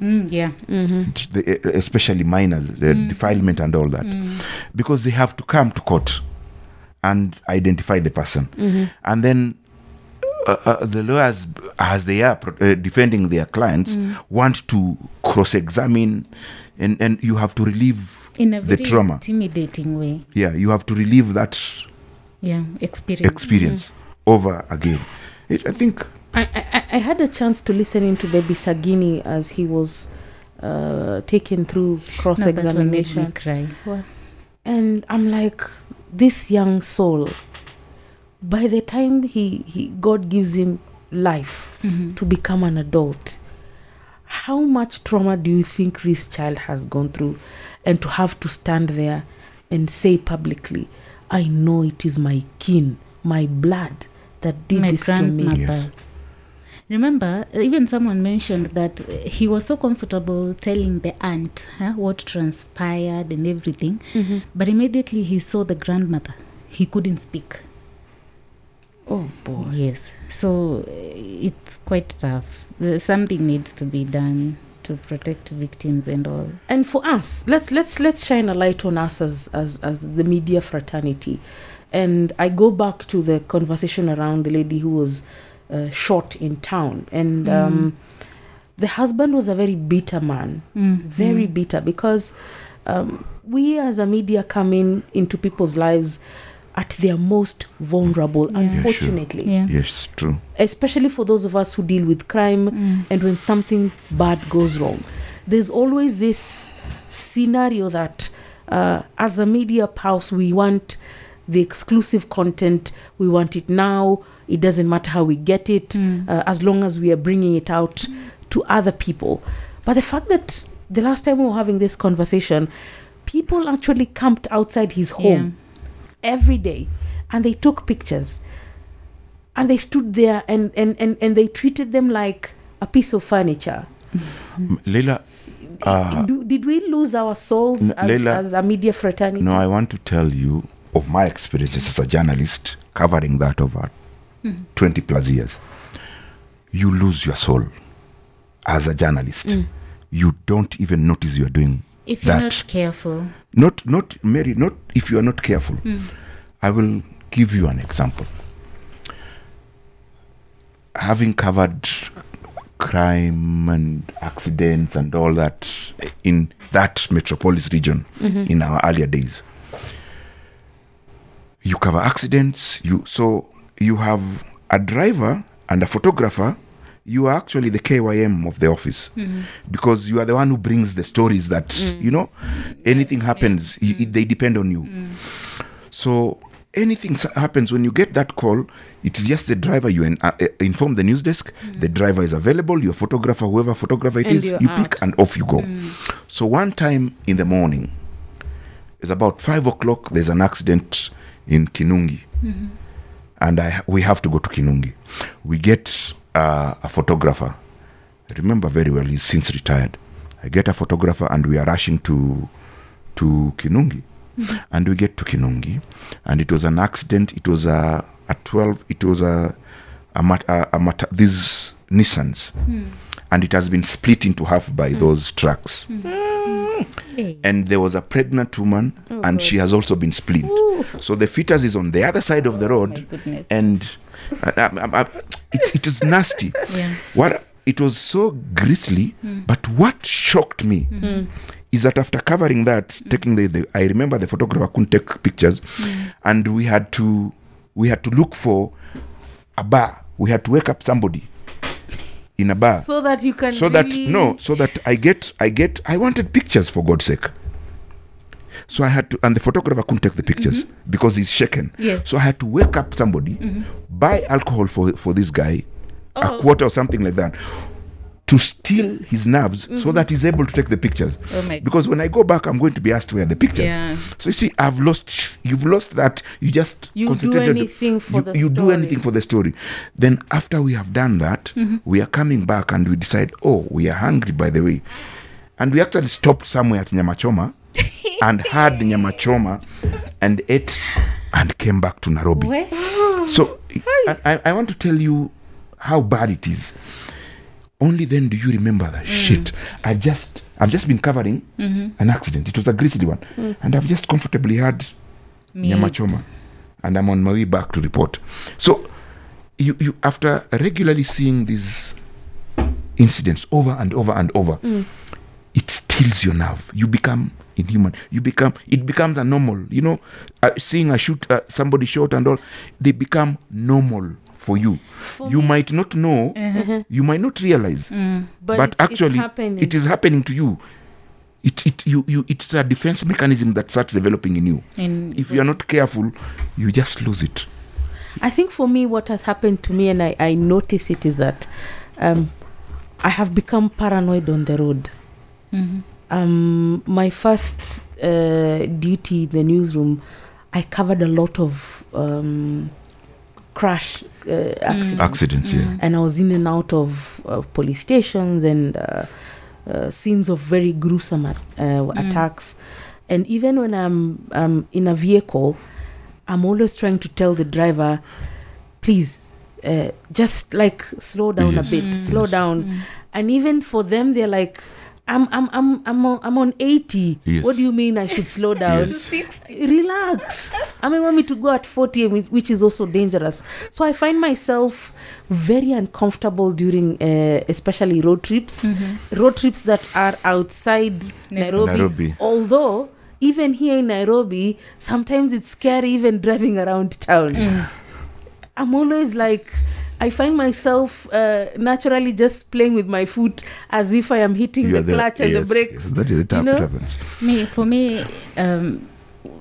Mm, yeah. The, especially minors, the defilement and all that, because they have to come to court and identify the person, and then uh, uh, the lawyers, as they are pro- uh, defending their clients, want to cross-examine, and and you have to relieve in a the very trauma. intimidating way. Yeah, you have to relieve that yeah experience. experience over again. It, I think I, I, I had a chance to listen into Baby Sagini as he was uh, taken through cross Now that one made me examination. cry Wow. And I'm like, this young soul by the time he, he God gives him life Mhm. to become an adult, how much trauma do you think this child has gone through? And to have to stand there and say publicly, I know it is my kin, my blood that did My this to me. grandmother. Yes. Remember, even someone mentioned that he was so comfortable telling the aunt huh, what transpired and everything, Mhm. but immediately he saw the grandmother. He couldn't speak. Oh boy. Yes. So uh, it's quite tough. Something needs to be done to protect victims and all. and for us let's let's let's shine a light on us as as as the media fraternity and i go back to the conversation around the lady who was uh, shot in town and um, the husband was a very bitter man Mm, very mm. bitter because um, we as a media come in into people's lives at their most vulnerable Yeah. Yeah, sure. unfortunately Yeah. Yes, true. especially for those of us who deal with crime Mm. and when something bad goes wrong there's always this scenario that uh, as a media house we want the exclusive content we want it now it doesn't matter how we get it Mm. uh, as long as we are bringing it out to other people. But the fact that the last time we were having this conversation people actually camped outside his home every day and they took pictures. And they stood there and and and, and they treated them like a piece of furniture. M- Leila, uh, Do, did we lose our souls as, Leila, as a media fraternity? no, I want to tell you of my experiences as a journalist covering that over 20 plus years. You lose your soul as a journalist. Mm. You don't even notice you're doing If you're that. not careful. not not mary not if you are not careful i will give you an example having covered crime and accidents and all that in that metropolis region in our earlier days you cover accidents you so you have a driver and a photographer you are actually the KYM of the office. Mm-hmm. Because you are the one who brings the stories that mm. you know anything happens it- mm. they depend on you. Mm. So anything happens when you get that call it's just the driver you in, uh, uh, inform the news desk the driver is available your photographer whoever photographer it And is, you're out. pick and off you go. So one time in the morning it's about five o'clock there's an accident in kinungi mm-hmm. And I, we have to go to kinungi. We get uh, a photographer. I remember very well he's since retired. I get a photographer and we are rushing to to kinungi. And we get to kinungi and it was an accident. It was a, a 12 it was a a, mat, a, a mat, these nissans. And it has been split into half by those trucks Hey. and there was a pregnant woman and she has also been split so the fetus is on the other side of the road goodness. and uh, um, um, um, it, was nasty. Yeah. what it was so grisly but what shocked me is that after covering that taking the, the i remember the photographer couldn't take pictures and we had to we had to look for a bar. We had to wake up somebody in a bar. So that you can so that no so that i get i get i wanted pictures for god's sake. So i had to and the photographer couldn't take the pictures mm-hmm. because he's shaken. Yes. so i had to wake up somebody mm-hmm. buy alcohol for for this guy a Oh. quarter or something like that to steal his nerves so mm-hmm. that he's able to take the pictures. Oh because when i go back i'm going to be asked where the pictures. Yeah. so you see i've lost you've lost that you just You do anything for you, the you do story. anything for the story. Then after we have done that mm-hmm. we are coming back and we decide oh we are hungry by the way. And we actually stopped somewhere at nyamachoma and had nyamachoma and ate and came back to nairobi. Where? so I, I want to tell you how bad it is only then do you remember that shit. I just i've just been covering an accident. It was a grisly one. And i've just comfortably had nyamachoma and i'm on my way back to report. So you, you after regularly seeing these incidents over and over and over it steals your nerve. You become inhuman. You become it becomes a normal. You know uh, seeing a shoot uh, somebody shot and all they become normal for you. You might not know you might not realize but, but, it's, actually it's it is happening to you. It, it you, you it's a defense mechanism that starts developing in you. In if you are not careful you just lose it. I think for me, what has happened to me, and I, I notice it, is that um, I have become paranoid on the road. hmm Um, my first uh, duty in the newsroom, I covered a lot of um, crash uh, accidents. Accidents, yeah. and I was in and out of, of police stations and uh, uh, scenes of very gruesome at, uh, attacks. And even when I'm um, in a vehicle, I'm always trying to tell the driver, please, uh, just like slow down Yes, a bit, Mm. slow yes. down. And even for them, they're like, I'm I'm I'm I'm on, I'm on 80. Yes. What do you mean I should slow down? Yes. relax i mean want me to go at 40 which is also dangerous so i find myself very uncomfortable during uh, especially road trips Mhm. road trips that are outside nairobi, Nairobi. although even here in nairobi sometimes it's scary even driving around town Mm. i'm always like I find myself uh, naturally just playing with my foot as if I am hitting You the clutch the, clutch yes, the brakes. yes, that is the time know? it happens. Me, for me, um,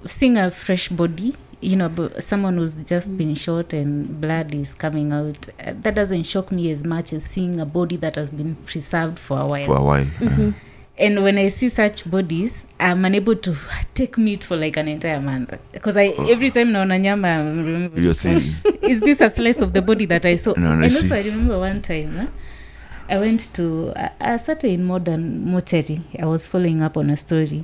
seeing a fresh body, you know, someone who's just been shot and blood is coming out, uh, that doesn't shock me as much as seeing a body that has been preserved for a while. For a while. uh, and when I see such bodies, I'm unable to take meat for like an entire month because I every time naona nyama, I'm remembering, You're seeing. is this a slice of the body that I saw? No, no, I and see. I remember one time huh, I went to a, a certain modern mortuary. I was following up on a story,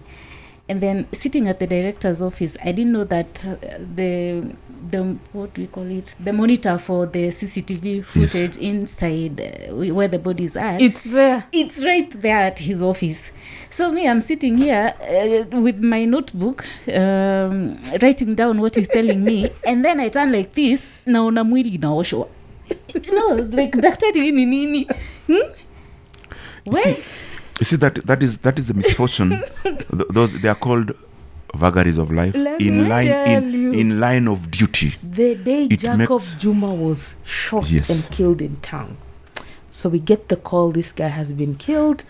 and then sitting at the director's office, I didn't know that uh, the the what do we call it? The monitor for the CCTV footage inside uh, where the bodies are It's there. it's right there at his office. So me i'm sitting here uh, with my notebook um, writing down what he's telling me. And then i turn like this naona mwili inaoshwa. No like daktari ni nini? Hmm? Where? You see that that is that is the misfortune. Th- those they are called vagaries of life Let in line in you. in line of duty. The day It Jacob Juma was shot Yes. and killed in town. So we get the call this guy has been killed.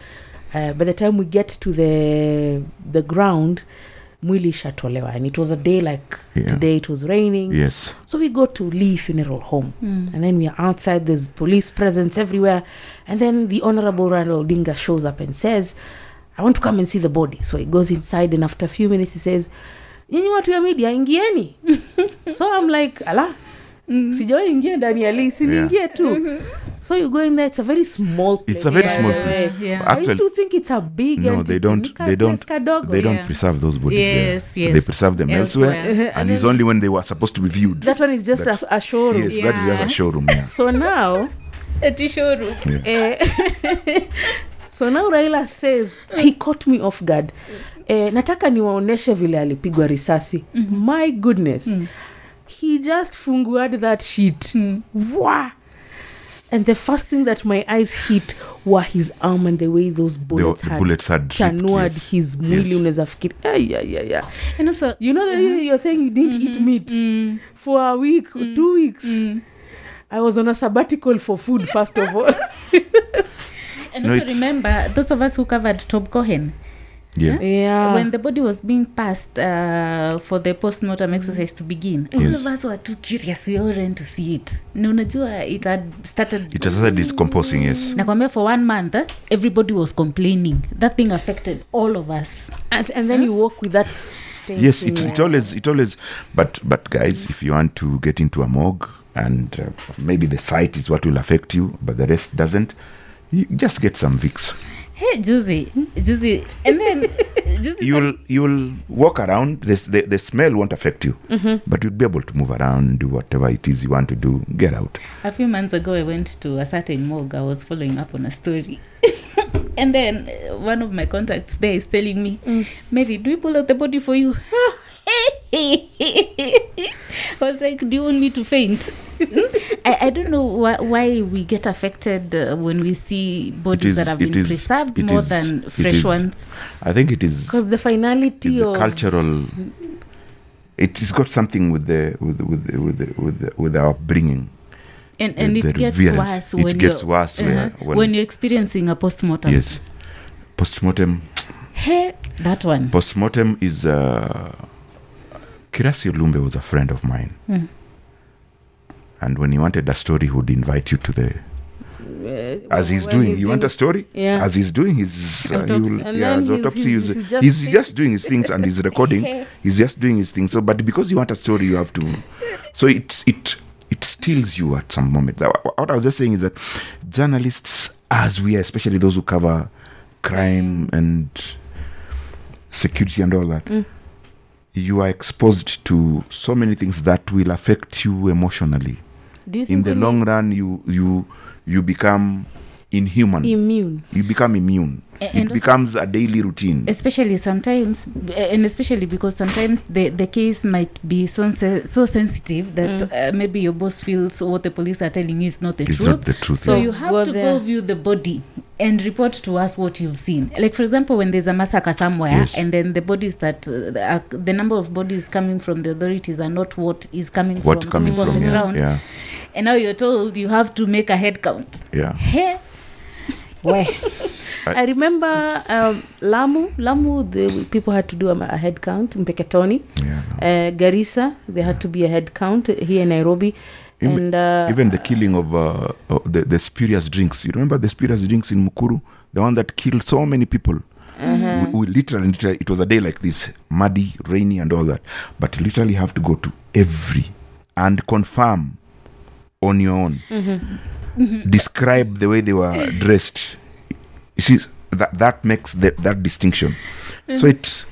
Uh, by the time we get to the the ground, mwili shatolewa. And it was a day like Yeah. today, it was raining. Yes. So we go to Lee Funeral Home. Mm. And then we are outside, there's police presence everywhere. And then the Honorable Raila Odinga shows up and says, I want to come and see the body. So he goes inside, and after a few minutes, he says, Nyinyi watu ya media, ingieni. so I'm like, ala, sijawahi ingia ndani ya Lee, siniingie tu. So you go in there, it's a very small place. It's a very Yeah, small yeah, place. yeah. I used to think it's a big no, entity. they don't. They don't. kadogo. They don't Yeah. preserve those bodies. Yes, there. yes. They preserve them elsewhere, Elsewhere. and it's only when they were supposed to be viewed. That one is just That- a, a showroom. yes, that is just a showroom. Yeah. So now, a showroom. yeah. uh, so now raila says he caught me off guard eh, nataka niwaoneshe vile alipigwa risasi my goodness he just funguad that sheet Mm. Vwa! and the first thing that my eyes hit were his arm and the way those bullets the had bullets had chanuad yes. his mwili Yes. unaweza fikiri "Ay, ay, ay, ay." And also, you know that you're saying you didn't eat meat mm, for a week two weeks mm. i was on a sabbatical for food first of all and No, also remember those of us who covered Tom Cohen Yeah. yeah when the body was being passed uh, for the post-mortem exercise to begin all Yes. of us were too curious we all ran to see it na unajua it had started It has started decomposing. Yes. nakwambia for one month eh, everybody was complaining that thing affected all of us and, and then you walk with that stain yes it, thing. it always it always but but guys if you want to get into a morgue and uh, maybe the site is what will affect you but the rest doesn't you just get some Vicks hey juicy. Juicy. And then juicy you'll you'll walk around. This the, the smell won't affect you mm-hmm. but you'll be able to move around do whatever it is you want to do. Get out. A few months ago i went to a certain morgue. I was following up on a story. And then uh, one of my contacts there is telling me mm. mary do we pull out the body for you ah. i was like do you want me to faint? I, I don't know why, why we get affected uh, when we see bodies is- that have been is- preserved more is- than fresh is- ones. I think it is because the finality it's a of cultural it has got something with the with with the, with the, with, the, with our upbringing. And, and the it gets reverence. worse It when gets you're, worse uh-huh, when- when you're experiencing a postmortem. Yes. Postmortem. Hey that one. Postmortem is uh, kirasi lumbe was a friend of mine. Mm. and when he wanted a story he would invite you to the Uh, as he's doing you want a story? Yeah. as he's doing his uh, he will, yeah his he's- autopsy he's- he's, he's just he's just doing his things and he's recording. He's just doing his things so but because you want a story you have to so it's it it steals you at some moment. That- what i was just saying is that journalists as we are especially those who cover crime and security and all that Mm. You are exposed to so many things that will affect you emotionally. You in the long run you you you become inhuman immune? you become immune A- it and becomes a daily routine. especially sometimes and especially because sometimes the, the case might be so, so sensitive that uh, maybe your boss feels what the police are telling you is not the it's truth. not the truth so Yeah. you have Go to there. go view the body and report to us what you've seen. Like for example when there's a massacre somewhere Yes. and then the bodies that uh, the, uh, the number of bodies coming from the authorities are not what is coming what from coming people on from the yeah, ground. yeah. And now you're told you have to make a head count. Yeah. Hey where I remember um, Lamu. Lamu, the people had to do a, a head count. Mpeketoni, yeah no. uh, Garissa, there had to be a head count here in Nairobi, Even- and uh, even the killing of uh, uh, the, the spurious drinks you remember the spurious drinks in mukuru the one that killed so many people Uh-huh. we, we literally, literally it was a day like this muddy rainy and all that but you literally have to go to every and confirm on your own Mm-hmm. Describe the way they were dressed you see that that makes that, that distinction Mm-hmm. so it's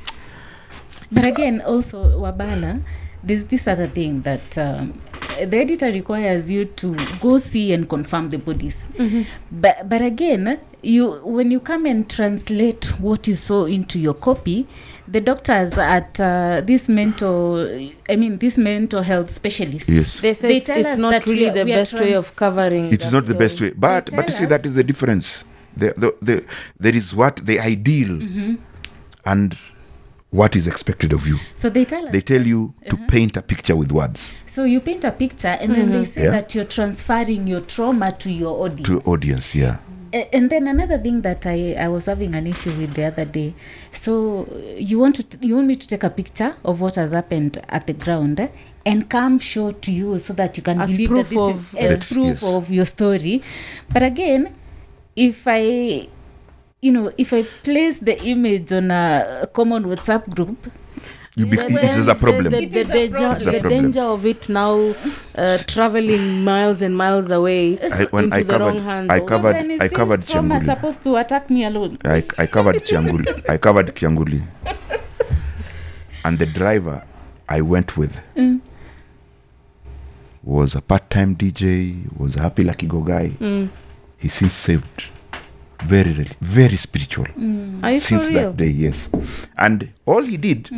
But again, also Wabala, there's this other thing that um, the editor requires you to go see and confirm the bodies. But but again, you when you come and translate what you saw into your copy, the doctors at uh, this mental, I mean, this mental health specialist. yes they say they it's, it's not that really are- the we are best way of covering. it is that not the best way but but you tell see us- that is the difference the, the, the, there is what the ideal Mm-hmm. and what is expected of you So they tell us. they tell you to paint a picture with words so you paint a picture, and then they say Yeah. that you're transferring your trauma to your audience. to audience yeah A- and then another thing that I, I was having an issue with the other day so you want to you want me to take a picture of what has happened at the ground eh, and come show to you so that you can As believe proof that this of- is as That- proof yes. of your story but again if i you know if i place the image on a common whatsapp group you be, Yeah, it is a problem the, It the, is a danger, problem. It's a the problem. danger of it now uh, traveling miles and miles away I, when into I the covered wrong hands. I also. covered then I this covered trauma Kyanguli supposed to attack me alone I, I covered Kyanguli I covered Kyanguli and the driver I went with Mm. was a part-time DJ was a happy lucky go guy Mm. he since saved very really, very spiritual Are you for since real? that day yes and all he did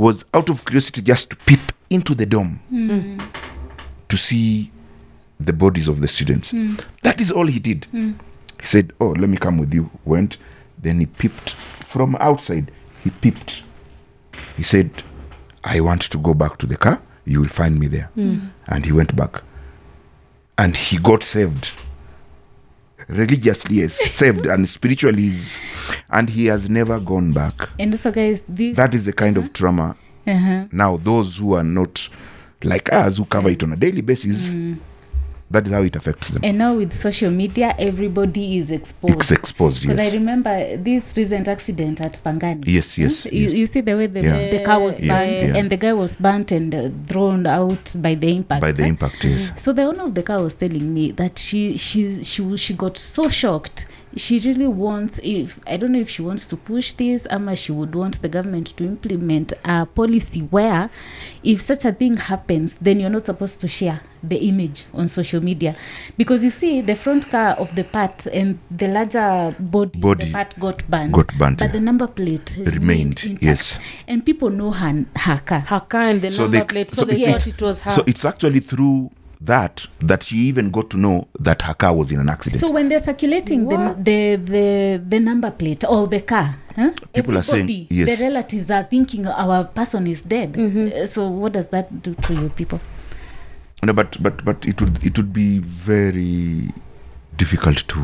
was out of curiosity just to peep into the dome to see the bodies of the students. That is all he did. He said oh let me come with you. Went then he peeped from outside. He peeped. He said i want to go back to the car. You will find me there. And he went back. And he got saved religiously is saved and spiritually is and he has never gone back. And so, guys this that is the kind of trauma. Uh-huh. now those who are not like us who cover it on a daily basis that is how it affects them and now with social media everybody is exposed it's exposed Because I remember this recent accident at Pangani. yes yes, You, yes. you see the way the, Yeah. the car was Yes, burnt yeah. and the guy was burnt and uh, thrown out by the impact. by the impact yes So the owner of the car was telling me that she she she she got so shocked. She really wants if I don't know if she wants to push this, ama she would want the government to implement a policy where if such a thing happens, then you're not supposed to share the image on social media because you see the front car of the part and the larger body, Body the part got burnt, got burnt, but yeah. the number plate Remained, intact. yes. and people know her, her car. her car and the So number they- plate, so, so they it's- thought it was her. so it's actually through that that she even got to know that her car was in an accident So when they're circulating the, the the the number plate or the car, huh? People are saying, yes. the relatives are thinking our person is dead. Uh, so what does that do to you people? no, but but but it would it would be very difficult to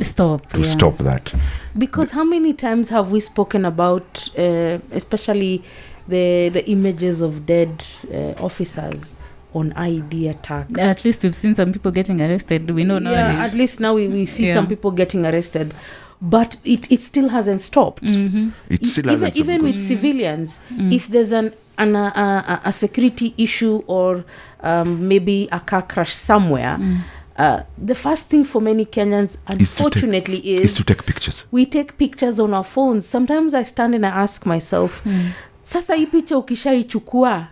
Stop. to yeah. stop that because how many times have we spoken about uh, especially the the images of dead uh, officers on id attacks At least we've seen some people getting arrested. We know yeah, nowadays. at least now we, we see Yeah. some people getting arrested but it, it still hasn't stopped Mhm. It still even, hasn't even with civilians Mm. if there's an, an a, a security issue or um, maybe a car crash somewhere Mm. uh, the first thing for many kenyans take- unfortunately is is to take pictures. we take pictures on our phones sometimes i stand and i ask myself Mm. sasa hii picha ukishaichukua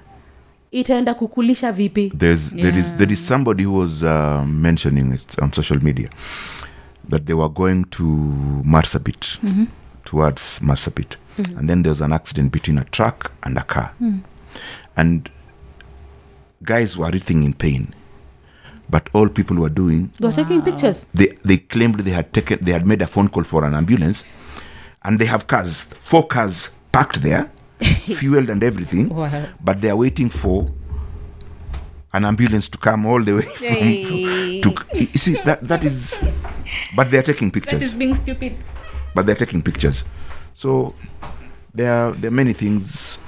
itaenda kukulisha vipi? There's there is Yeah. there is somebody who was uh, mentioning it on social media that they were going to Marsabit Mhm. towards Marsabit, and then there was an accident between a truck and a car, Mm. and guys were writhing in pain, but all people were doing they were taking pictures. they they claimed they had taken they had made a phone call for an ambulance, and they have cars four cars parked there, fueled and everything Wow. but they are waiting for an ambulance to come all the way from, Hey. to you see that that is but they are taking That pictures is being stupid. but they're taking pictures so there are there are many things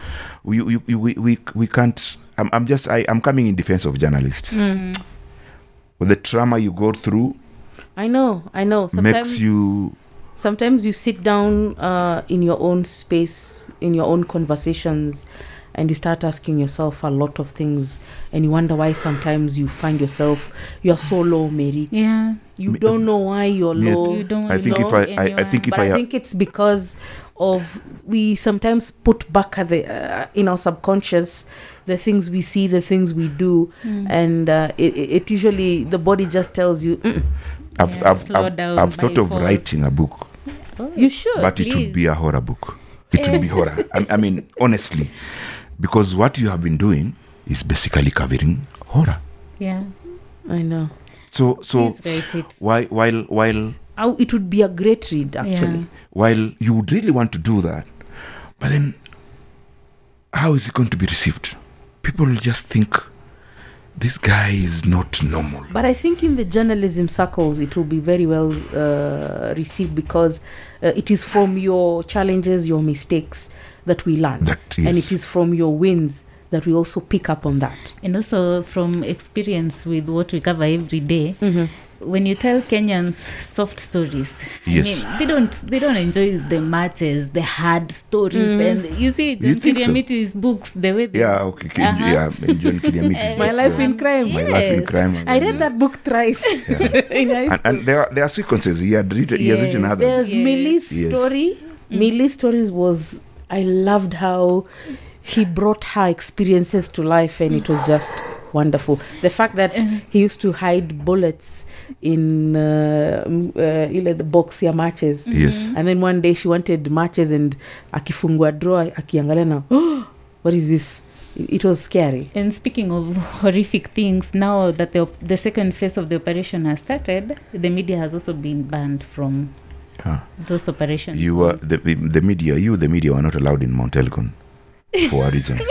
we we we, we, we, we can't I'm, I'm just I, i'm coming in defense of journalists Mm. with the trauma you go through i know i know sometimes makes you sometimes you sit down uh, in your own space in your own conversations and you start asking yourself a lot of things and you wonder why sometimes you find yourself you're so low mary Yeah. you don't know why you're Me- low You don't I think know if I, I, I think if but I, I think it's because of we sometimes put back at the uh, in our subconscious the things we see, the things we do, Mm. and uh, it, it usually the body just tells you "Mm, I've, Yeah, I've, I've, I've thought of force. writing a book Oh, you should. but it would be a horror book. It would be eh. horror. I, I mean, honestly, because what you have been doing is basically covering horror. yeah. I know. So, so Please write it. while while while Oh, it would be a great read actually. while you would really want to do that, but then how is it going to be received? People will just think this guy is not normal. But I think in the journalism circles, it will be very well uh, received because uh, it is from your challenges, your mistakes that we learn, That and it is from your wins that we also pick up on that. And also from experience with what we cover every day, Mm-hmm. When you tell Kenyans soft stories, Yes. I mean, they don't they don't enjoy the matches, the hard stories, Mm-hmm. and you see John think so? Books the way they Yeah, okay, okay, Uh-huh. yeah. and John Kiriamiti's My life in crime. My life in crime. I read that book thrice in high and, school. and there are there are sequences he had written, he has written others. There's Yes. Millie's Yes. story. Millie's stories was I loved how he brought her experiences to life and it was just wonderful. The fact that he used to hide bullets in uh, m- uh, the box ya matches. Yes. And then one day she wanted matches and akifungua drawer akiangalia na oh, what is this? It, it was scary. And speaking of horrific things, now that the, the second phase of the operation has started, the media has also been banned from Yeah. those operations. You were the, the media. You, the media, were not allowed in Mount Elgon for a reason.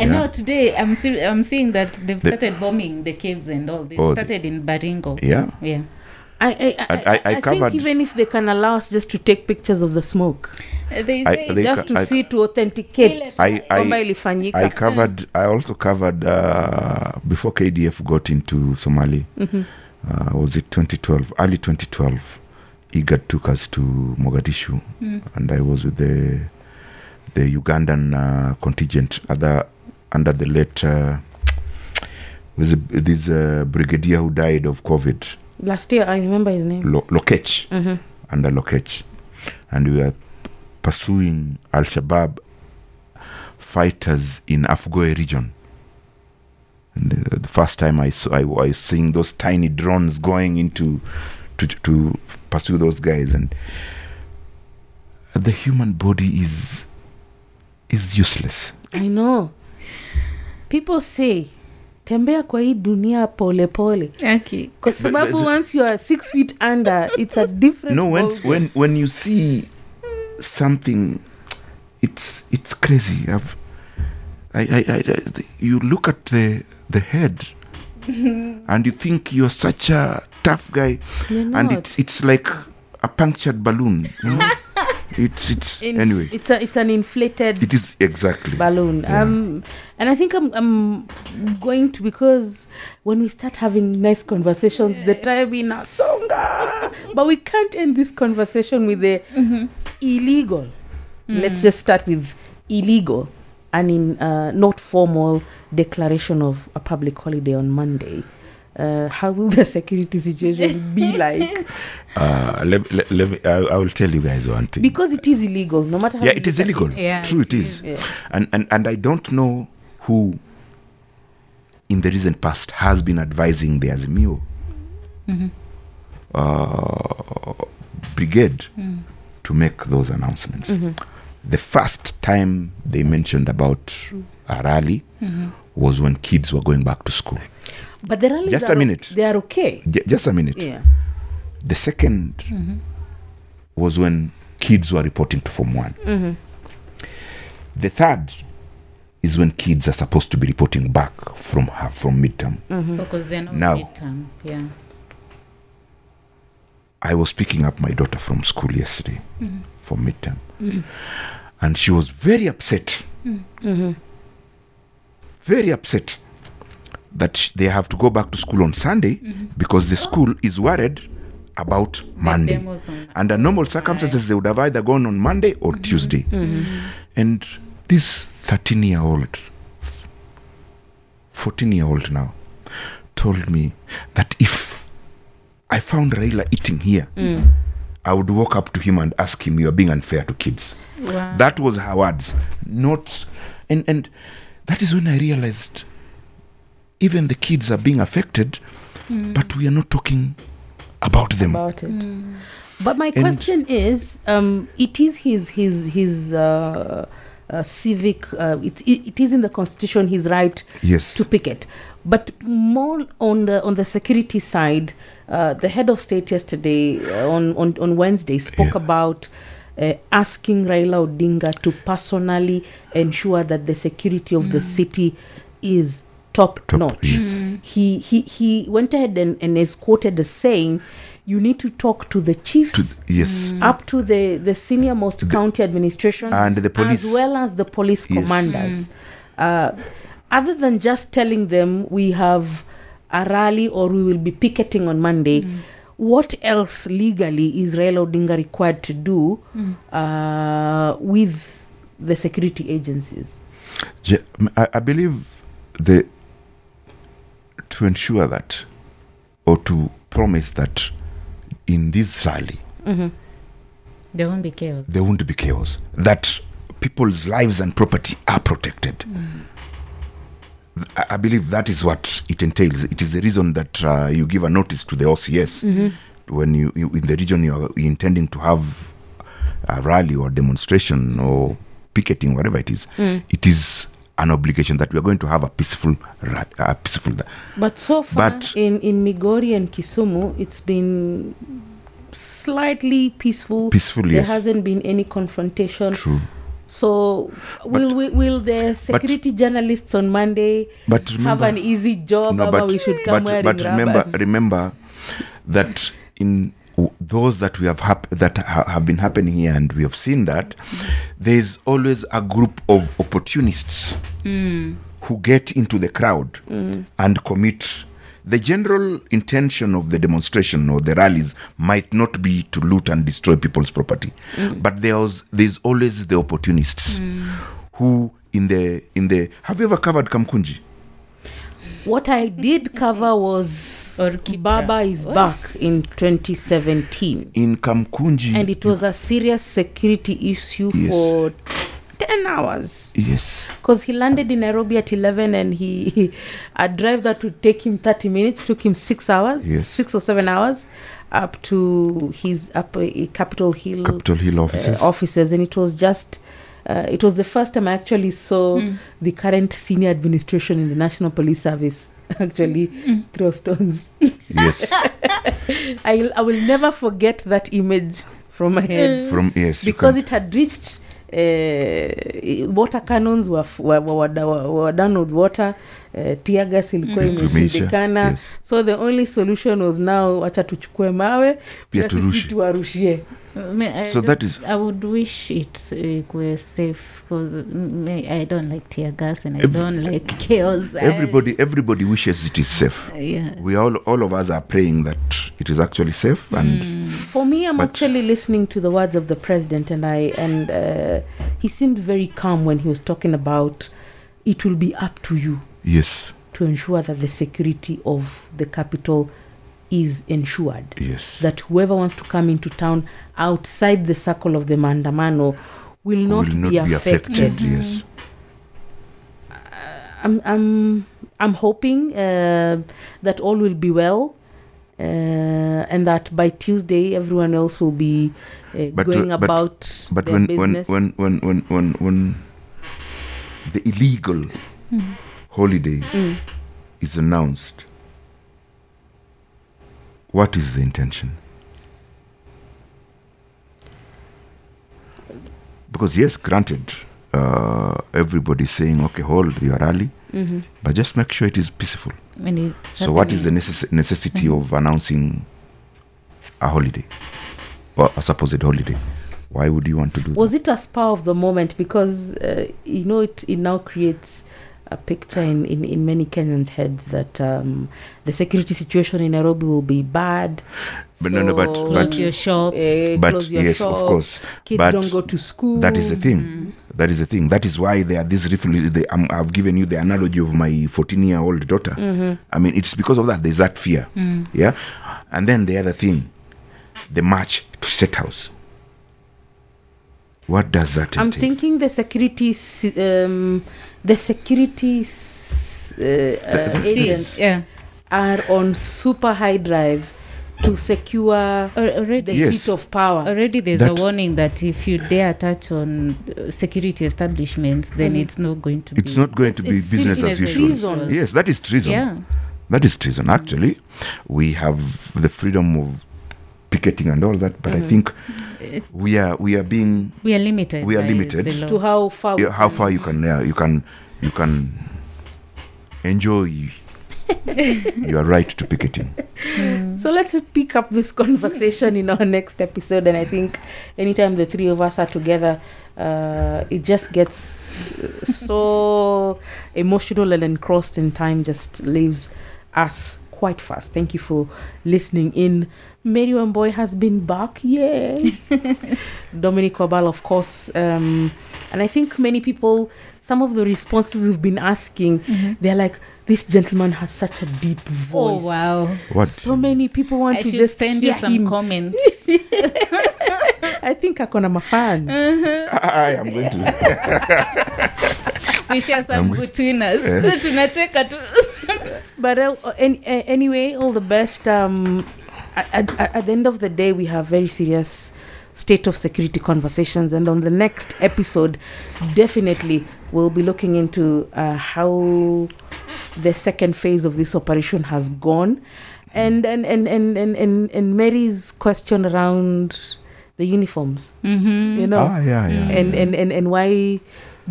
And Yeah. now today, I'm see- I'm seeing that they've The- started bombing the caves and all. They Oh, the- started in Baringo. Yeah. Yeah. I I, I, I- I- I I covered- think even if they can allow us just to take pictures of the smoke, Uh, They I- say they- just to I- see to authenticate I, kwamba I, ilifanyika. I covered. I also covered uh, before KDF got into Somali. Mhm. Uh, was it 2012? Early 2012. IGAD took us to Mogadishu, Mm. and I was with the the Ugandan uh, contingent. Other under the late. Uh, this uh, brigadier who died of COVID, Last year, I remember his name. Lo- Lokech. hmm under Lokech. And we were pursuing Al Shabaab fighters in Afgoe region. And the, the first time I saw, I was seeing those tiny drones going into to, to pursue those guys, and the human body is is useless. I know. People say tembea kwa hii dunia pole pole Okay. kwa sababu once you are six feet under it's a different no, when when when you see something, it's it's crazy. I've, I, I, I, I you look at the the head, and you think you're such a tough guy, You're and not. it's it's like a punctured balloon. You know? it's it's In- anyway it's a, it's an inflated it is exactly balloon. Yeah. Um, and I think I'm, I'm going to because when we start having nice conversations, the time in Asonga, but we can't end this conversation with the illegal. Let's just start with illegal and in uh, not formal declaration of a public holiday on Monday. Uh, how will the security situation be like? Uh, let, let, let me, I, I will tell you guys one thing. Because it is illegal, no matter how yeah it is look at illegal. Yeah, true it it is, Yeah. And, and and i don't know who in the recent past has been advising the azimio. Uh, brigade to make those announcements. The first time they mentioned about a rally was when kids were going back to school. But the rallies Just a are, o- minute. They are okay. J- just a minute. Yeah. The 2nd was when kids were reporting to form one the third is when kids are supposed to be reporting back from ha- from midterm oh, because they're not Now. midterm. Yeah. i was picking up my daughter from school yesterday for midterm and she was very upset very upset that they have to go back to school on sunday because the school is worried about monday. under normal circumstances they would have either gone on monday or tuesday. And this 13 year old 14 year old now told me that if i found raila eating here i would walk up to him and ask him you are being unfair to kids. Wow. that was her words. Not and and that is when i realized even the kids are being affected but we are not talking about them about it. But my question is, um, it is his his his uh, uh, civic. Uh, it, it it is in the constitution his right yes to picket. But more on the on the security side, uh, the head of state yesterday uh, on, on on Wednesday spoke Yeah. about. Uh, asking Raila Odinga to personally ensure that the security of the city is top, Top, notch. yes. Mm. He he he went ahead and, and is quoted as saying, "You need to talk to the chiefs." to, yes mm. up to the the senior most county administration And the police. as well as the police Yes. commanders mm. uh, other than just telling them we have a rally or we will be picketing on monday what else legally is Raila Odinga required to do uh, with the security agencies Je- m- I, I believe the to ensure that or to promise that in this rally mm-hmm. There won't be chaos. there won't be chaos that people's lives and property are protected. Mm-hmm. Th- I, believe that is what it entails. It is the reason that uh, you give a notice to the OCS mm-hmm. when you, you in the region you are intending to have a rally or demonstration or picketing whatever it is mm. it is an obligation that we are going to have a peaceful a peaceful but so far But- in, in Migori and Kisumu it's been slightly peaceful. Peaceful there yes. hasn't been any confrontation. True. So will will, will the security journalists on Monday but have an easy job no, but, we should come but, but remember rubbers? remember that in those that we have hap- that ha- have been happening here and we have seen that there is always a group of opportunists who get into the crowd and commit. The general intention of the demonstration or the rallies might not be to loot and destroy people's property but there's there's always the opportunists who in the in the have you ever covered kamkunji What I did cover was Or Kibra. Baba is What? back in 2017, in kamkunji and it was a serious security issue Yes. for 10 hours yes because he landed in Nairobi at 11 and he, he a drive that would take him 30 minutes took him six hours, Yes. six or seven hours up to his up uh, Capitol Hill Capitol Hill offices. uh, offices and it was just uh, it was the first time I actually saw the current senior administration in the National Police Service actually throw stones. yes. I, I will never forget that image from my head. From yes because it had reached uh, water cannons were, were, were, were, were done with water. Uh, tear gas ilikuwa mm. imeshindikana. Yes. so the only solution was now wacha tuchukue mawe Pia na sisi tuwarushie I mean, I So that just- is- I would wish it uh, were safe because I don't like tear gas and I Ev- don't like chaos. I- Everybody, everybody wishes it is safe. yeah. We all, all of us are praying that it is actually safe, and For me, I'm actually listening to the words of the president, and I and uh, he seemed very calm when he was talking about it will be up to you yes, to ensure that the security of the capital is ensured. yes, That whoever wants to come into town outside the circle of the mandamano will not, will not be, be affected. affected. Yes, I'm I'm I'm hoping uh, that all will be well. Uh, and that by Tuesday everyone else will be uh, But, uh, going but- about but their when, when business. when when when when when the illegal holiday Mm. is announced, what is the intention? Because yes, granted, uh, everybody's saying, okay, hold your rally, Mhm. but just make sure it is peaceful. So, what is the necess- necessity of announcing a holiday or a supposed holiday? Why would you want to do Was it a spur of the moment? Because uh, you know it, it now creates a picture in, in, in many Kenyans' heads that um, the security situation in Nairobi will be bad. But no, no, but- so, Close but- your shops. eh, But close your yes, shops, of course. Kids but don't go to school. That is the thing. That is the thing. That is why there are these refugees. They, um, I've given you the analogy of my 14 year old daughter. I mean, it's because of that. There's that fear. Yeah. And then the other thing, the march to State House. What does that I'm entail? thinking the security, um, the security uh, uh, that agents Yeah. are on super high drive to secure Already, the Yes. seat of power. already there's That- a warning that if you dare touch on uh, security establishments, then it's not going to be it's be. not going to be It's business as as usual. treason. Yes, that is treason. Yeah. That is treason. Actually, we have the freedom of picketing and all that, but I think we are we are being We are limited. We are limited. to how far yeah, how far you can uh, you can you can enjoy your right to picketing. So let's pick up this conversation in our next episode. And I think anytime the three of us are together, uh, it just gets uh, so emotional and engrossed in time, just leaves us quite fast. Thank you for listening in. Mary Wambui has been back. Yay. Dominic Wabal, of course. Um, and I think many people, some of the responses we've been asking, they're like, this gentleman has such a deep voice. Oh wow! What? So many people want I to just send you hear some him. comments. I think akona mafan. I am going to. we share some I'm- between us. Tunacheka tu. But uh, any, uh, anyway, all the best. Um, at, at, at the end of the day, we have very serious state of security conversations, and on the next episode, definitely we'll be looking into uh, how the second phase of this operation has gone, and and and and and, and, and Mary's question around the uniforms. Mhm. You know. Ah, yeah, yeah. and, and and and why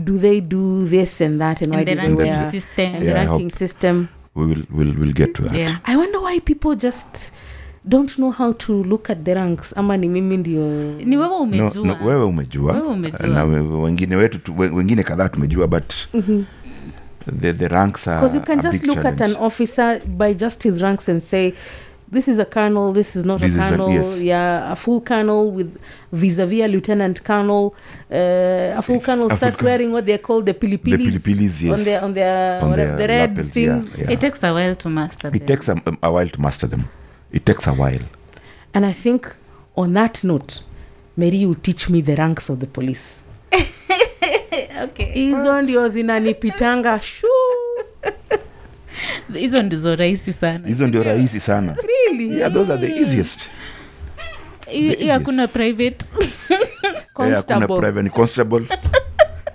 do they do this and that and why And the do they ranking wear system. and Yeah, the ranking system We will will will get to that. yeah. i wonder why people just don't know how to look at the ranks ama ni mimi ndio ni wewe umejua no, wewe umejua Wewe umejua. na wengine wetu tu- wengine kadhaa tumejua but the, the ranks are because you can a just look challenge. at an officer by just his ranks and say this is a colonel this is not This a colonel yes. yeah a full colonel with vis-a-vis a lieutenant colonel uh, a full colonel full starts wearing what they're called the pilipilis, pilipilis, yes. on their on their On whatever, their the red lapels, things yeah, yeah. it takes a while to master it them. takes a, a while to master them it takes a while. And I think on that note, Mary will teach me the ranks of the police. okay. Hizo ndio zinanipitanga shu. hizo ndizo rahisi sana. Hizo ndio rahisi sana. Really? yeah those are the easiest. Hiyo- hiyo hakuna private. Yeah, Constable. private.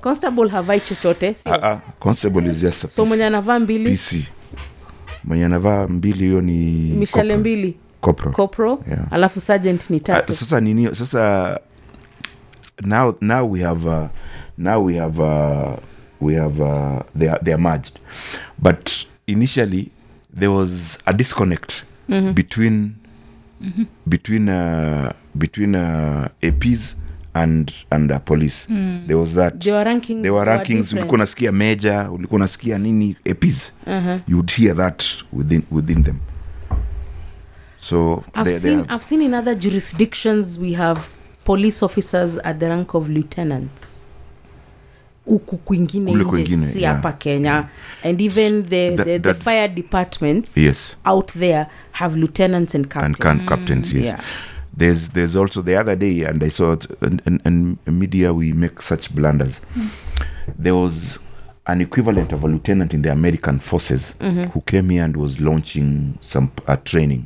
Constable. Havai chochote. ah, ah, So mwenye anavaa mbili, PC mwenye anavaa mbili hiyo ni mishale corporal. mbili, Corporal. corporal, Yeah. alafu sergeant ni tatu. tatu. sasa nini sasa now now we have uh, now we have uh, we have uh, they are, they are merged but initially there was a disconnect between between uh, between uh, APs and and uh, police there was that There were rankings. there were rankings ulikuwa unasikia meja ulikuwa unasikia nini APs Uh-huh. you would hear that within within them so I've they, seen they I've seen in other jurisdictions we have police officers at the rank of lieutenants. Huku kwingine nje, si hapa yeah. Kenya and even the, the, the fire departments yes out there have lieutenants and and captains. can captains yes Yeah. There's there's also the other day and i saw it and, and, and media we make such blunders there was an equivalent of a lieutenant in the american forces who came here and was launching some uh, training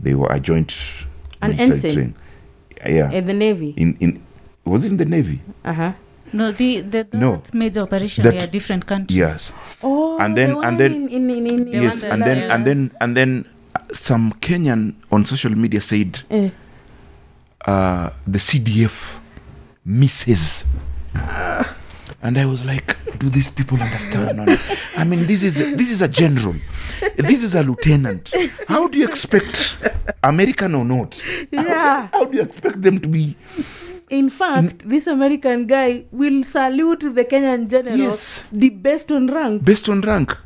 they were a joint An ensign? train. yeah In the navy. in in was it in the navy Uh-huh. No, the, the that No. major operation That- were different countries. yes Oh, And then- the one and then- in, in, in, in, The yes one and then and then and then uh, some kenyan on social media said Eh. Uh, the CDF misses. And I was like, do these people understand? not? I mean, this is this is a general, this is a lieutenant. How do you expect American or not? Yeah. How do you expect them to be? In fact, this American guy will salute the Kenyan general Yes. the best on rank. based on rank?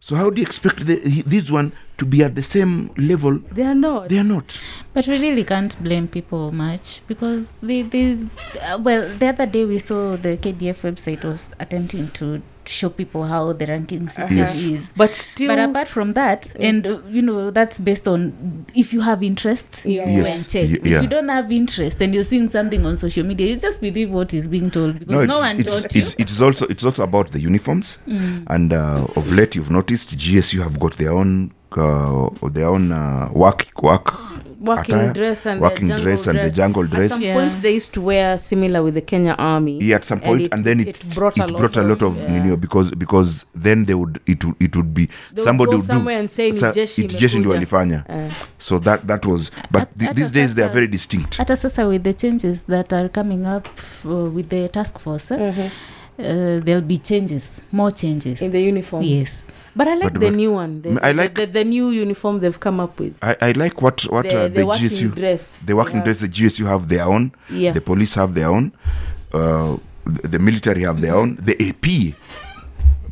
So how do you expect the, he- this one to be at the same level? They are not. They are not. But we really can't blame people much because they, there's, uh, well, the other day we saw the KDF website was attempting to show people how the ranking system Yes. is. But still, But apart from that, and uh, you know, that's based on if you have interest, you Yeah. go Yes. and check. Y- If you don't have interest and you're seeing something on social media, you just believe what is being told because No, no, it's, one it's, you. it's, it's also it's also about the uniforms, and uh, of late you've noticed GSU have got their own uh, their own uh, work work working attire, dress and working the jungle dress and the jungle At some Yeah. point, they used to wear similar with the Kenya Army. Yeah, at some point, and, it, then it, it, it brought a lot brought a lot of yeah. you know, because because then they would it would it would be They would somebody go would do somewhere and say, "Ni sa- jeshi it jeshi ndio walifanya Eh. so that that was but At- th- at these days they are very distinct hata sasa with the changes that are coming up uh, with the task force eh, Mhm. uh, there'll be changes more changes in the uniforms. yes But I like But- the but- new one. The, I like- the, the, new uniform they've come up with. I, I like what what the, uh, the the working GSU dress. the working Yeah. dress the GSU have their own Yeah. the police have their own uh, the, the military have their own the AP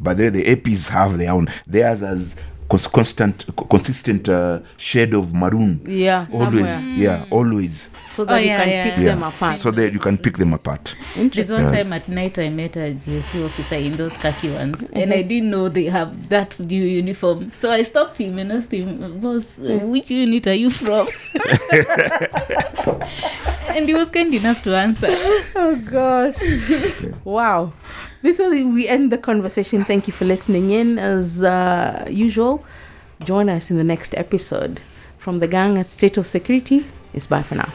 but the, the APs have their own theirs as constant consistent uh, shade of maroon Yeah, always somewhere. yeah always So that Oh, you yeah, can yeah. pick yeah them apart. so that you can pick them apart There's Interesting. one time at night I met a GSU officer in those khaki ones, and I didn't know they have that new uniform. So I stopped him and asked him, "Boss, uh, which unit are you from?" and he was kind enough to answer. Oh gosh. wow. This is where we end the conversation. Thank you for listening in. As uh, usual, join us in the next episode. From the gang at State of Security, it's bye for now.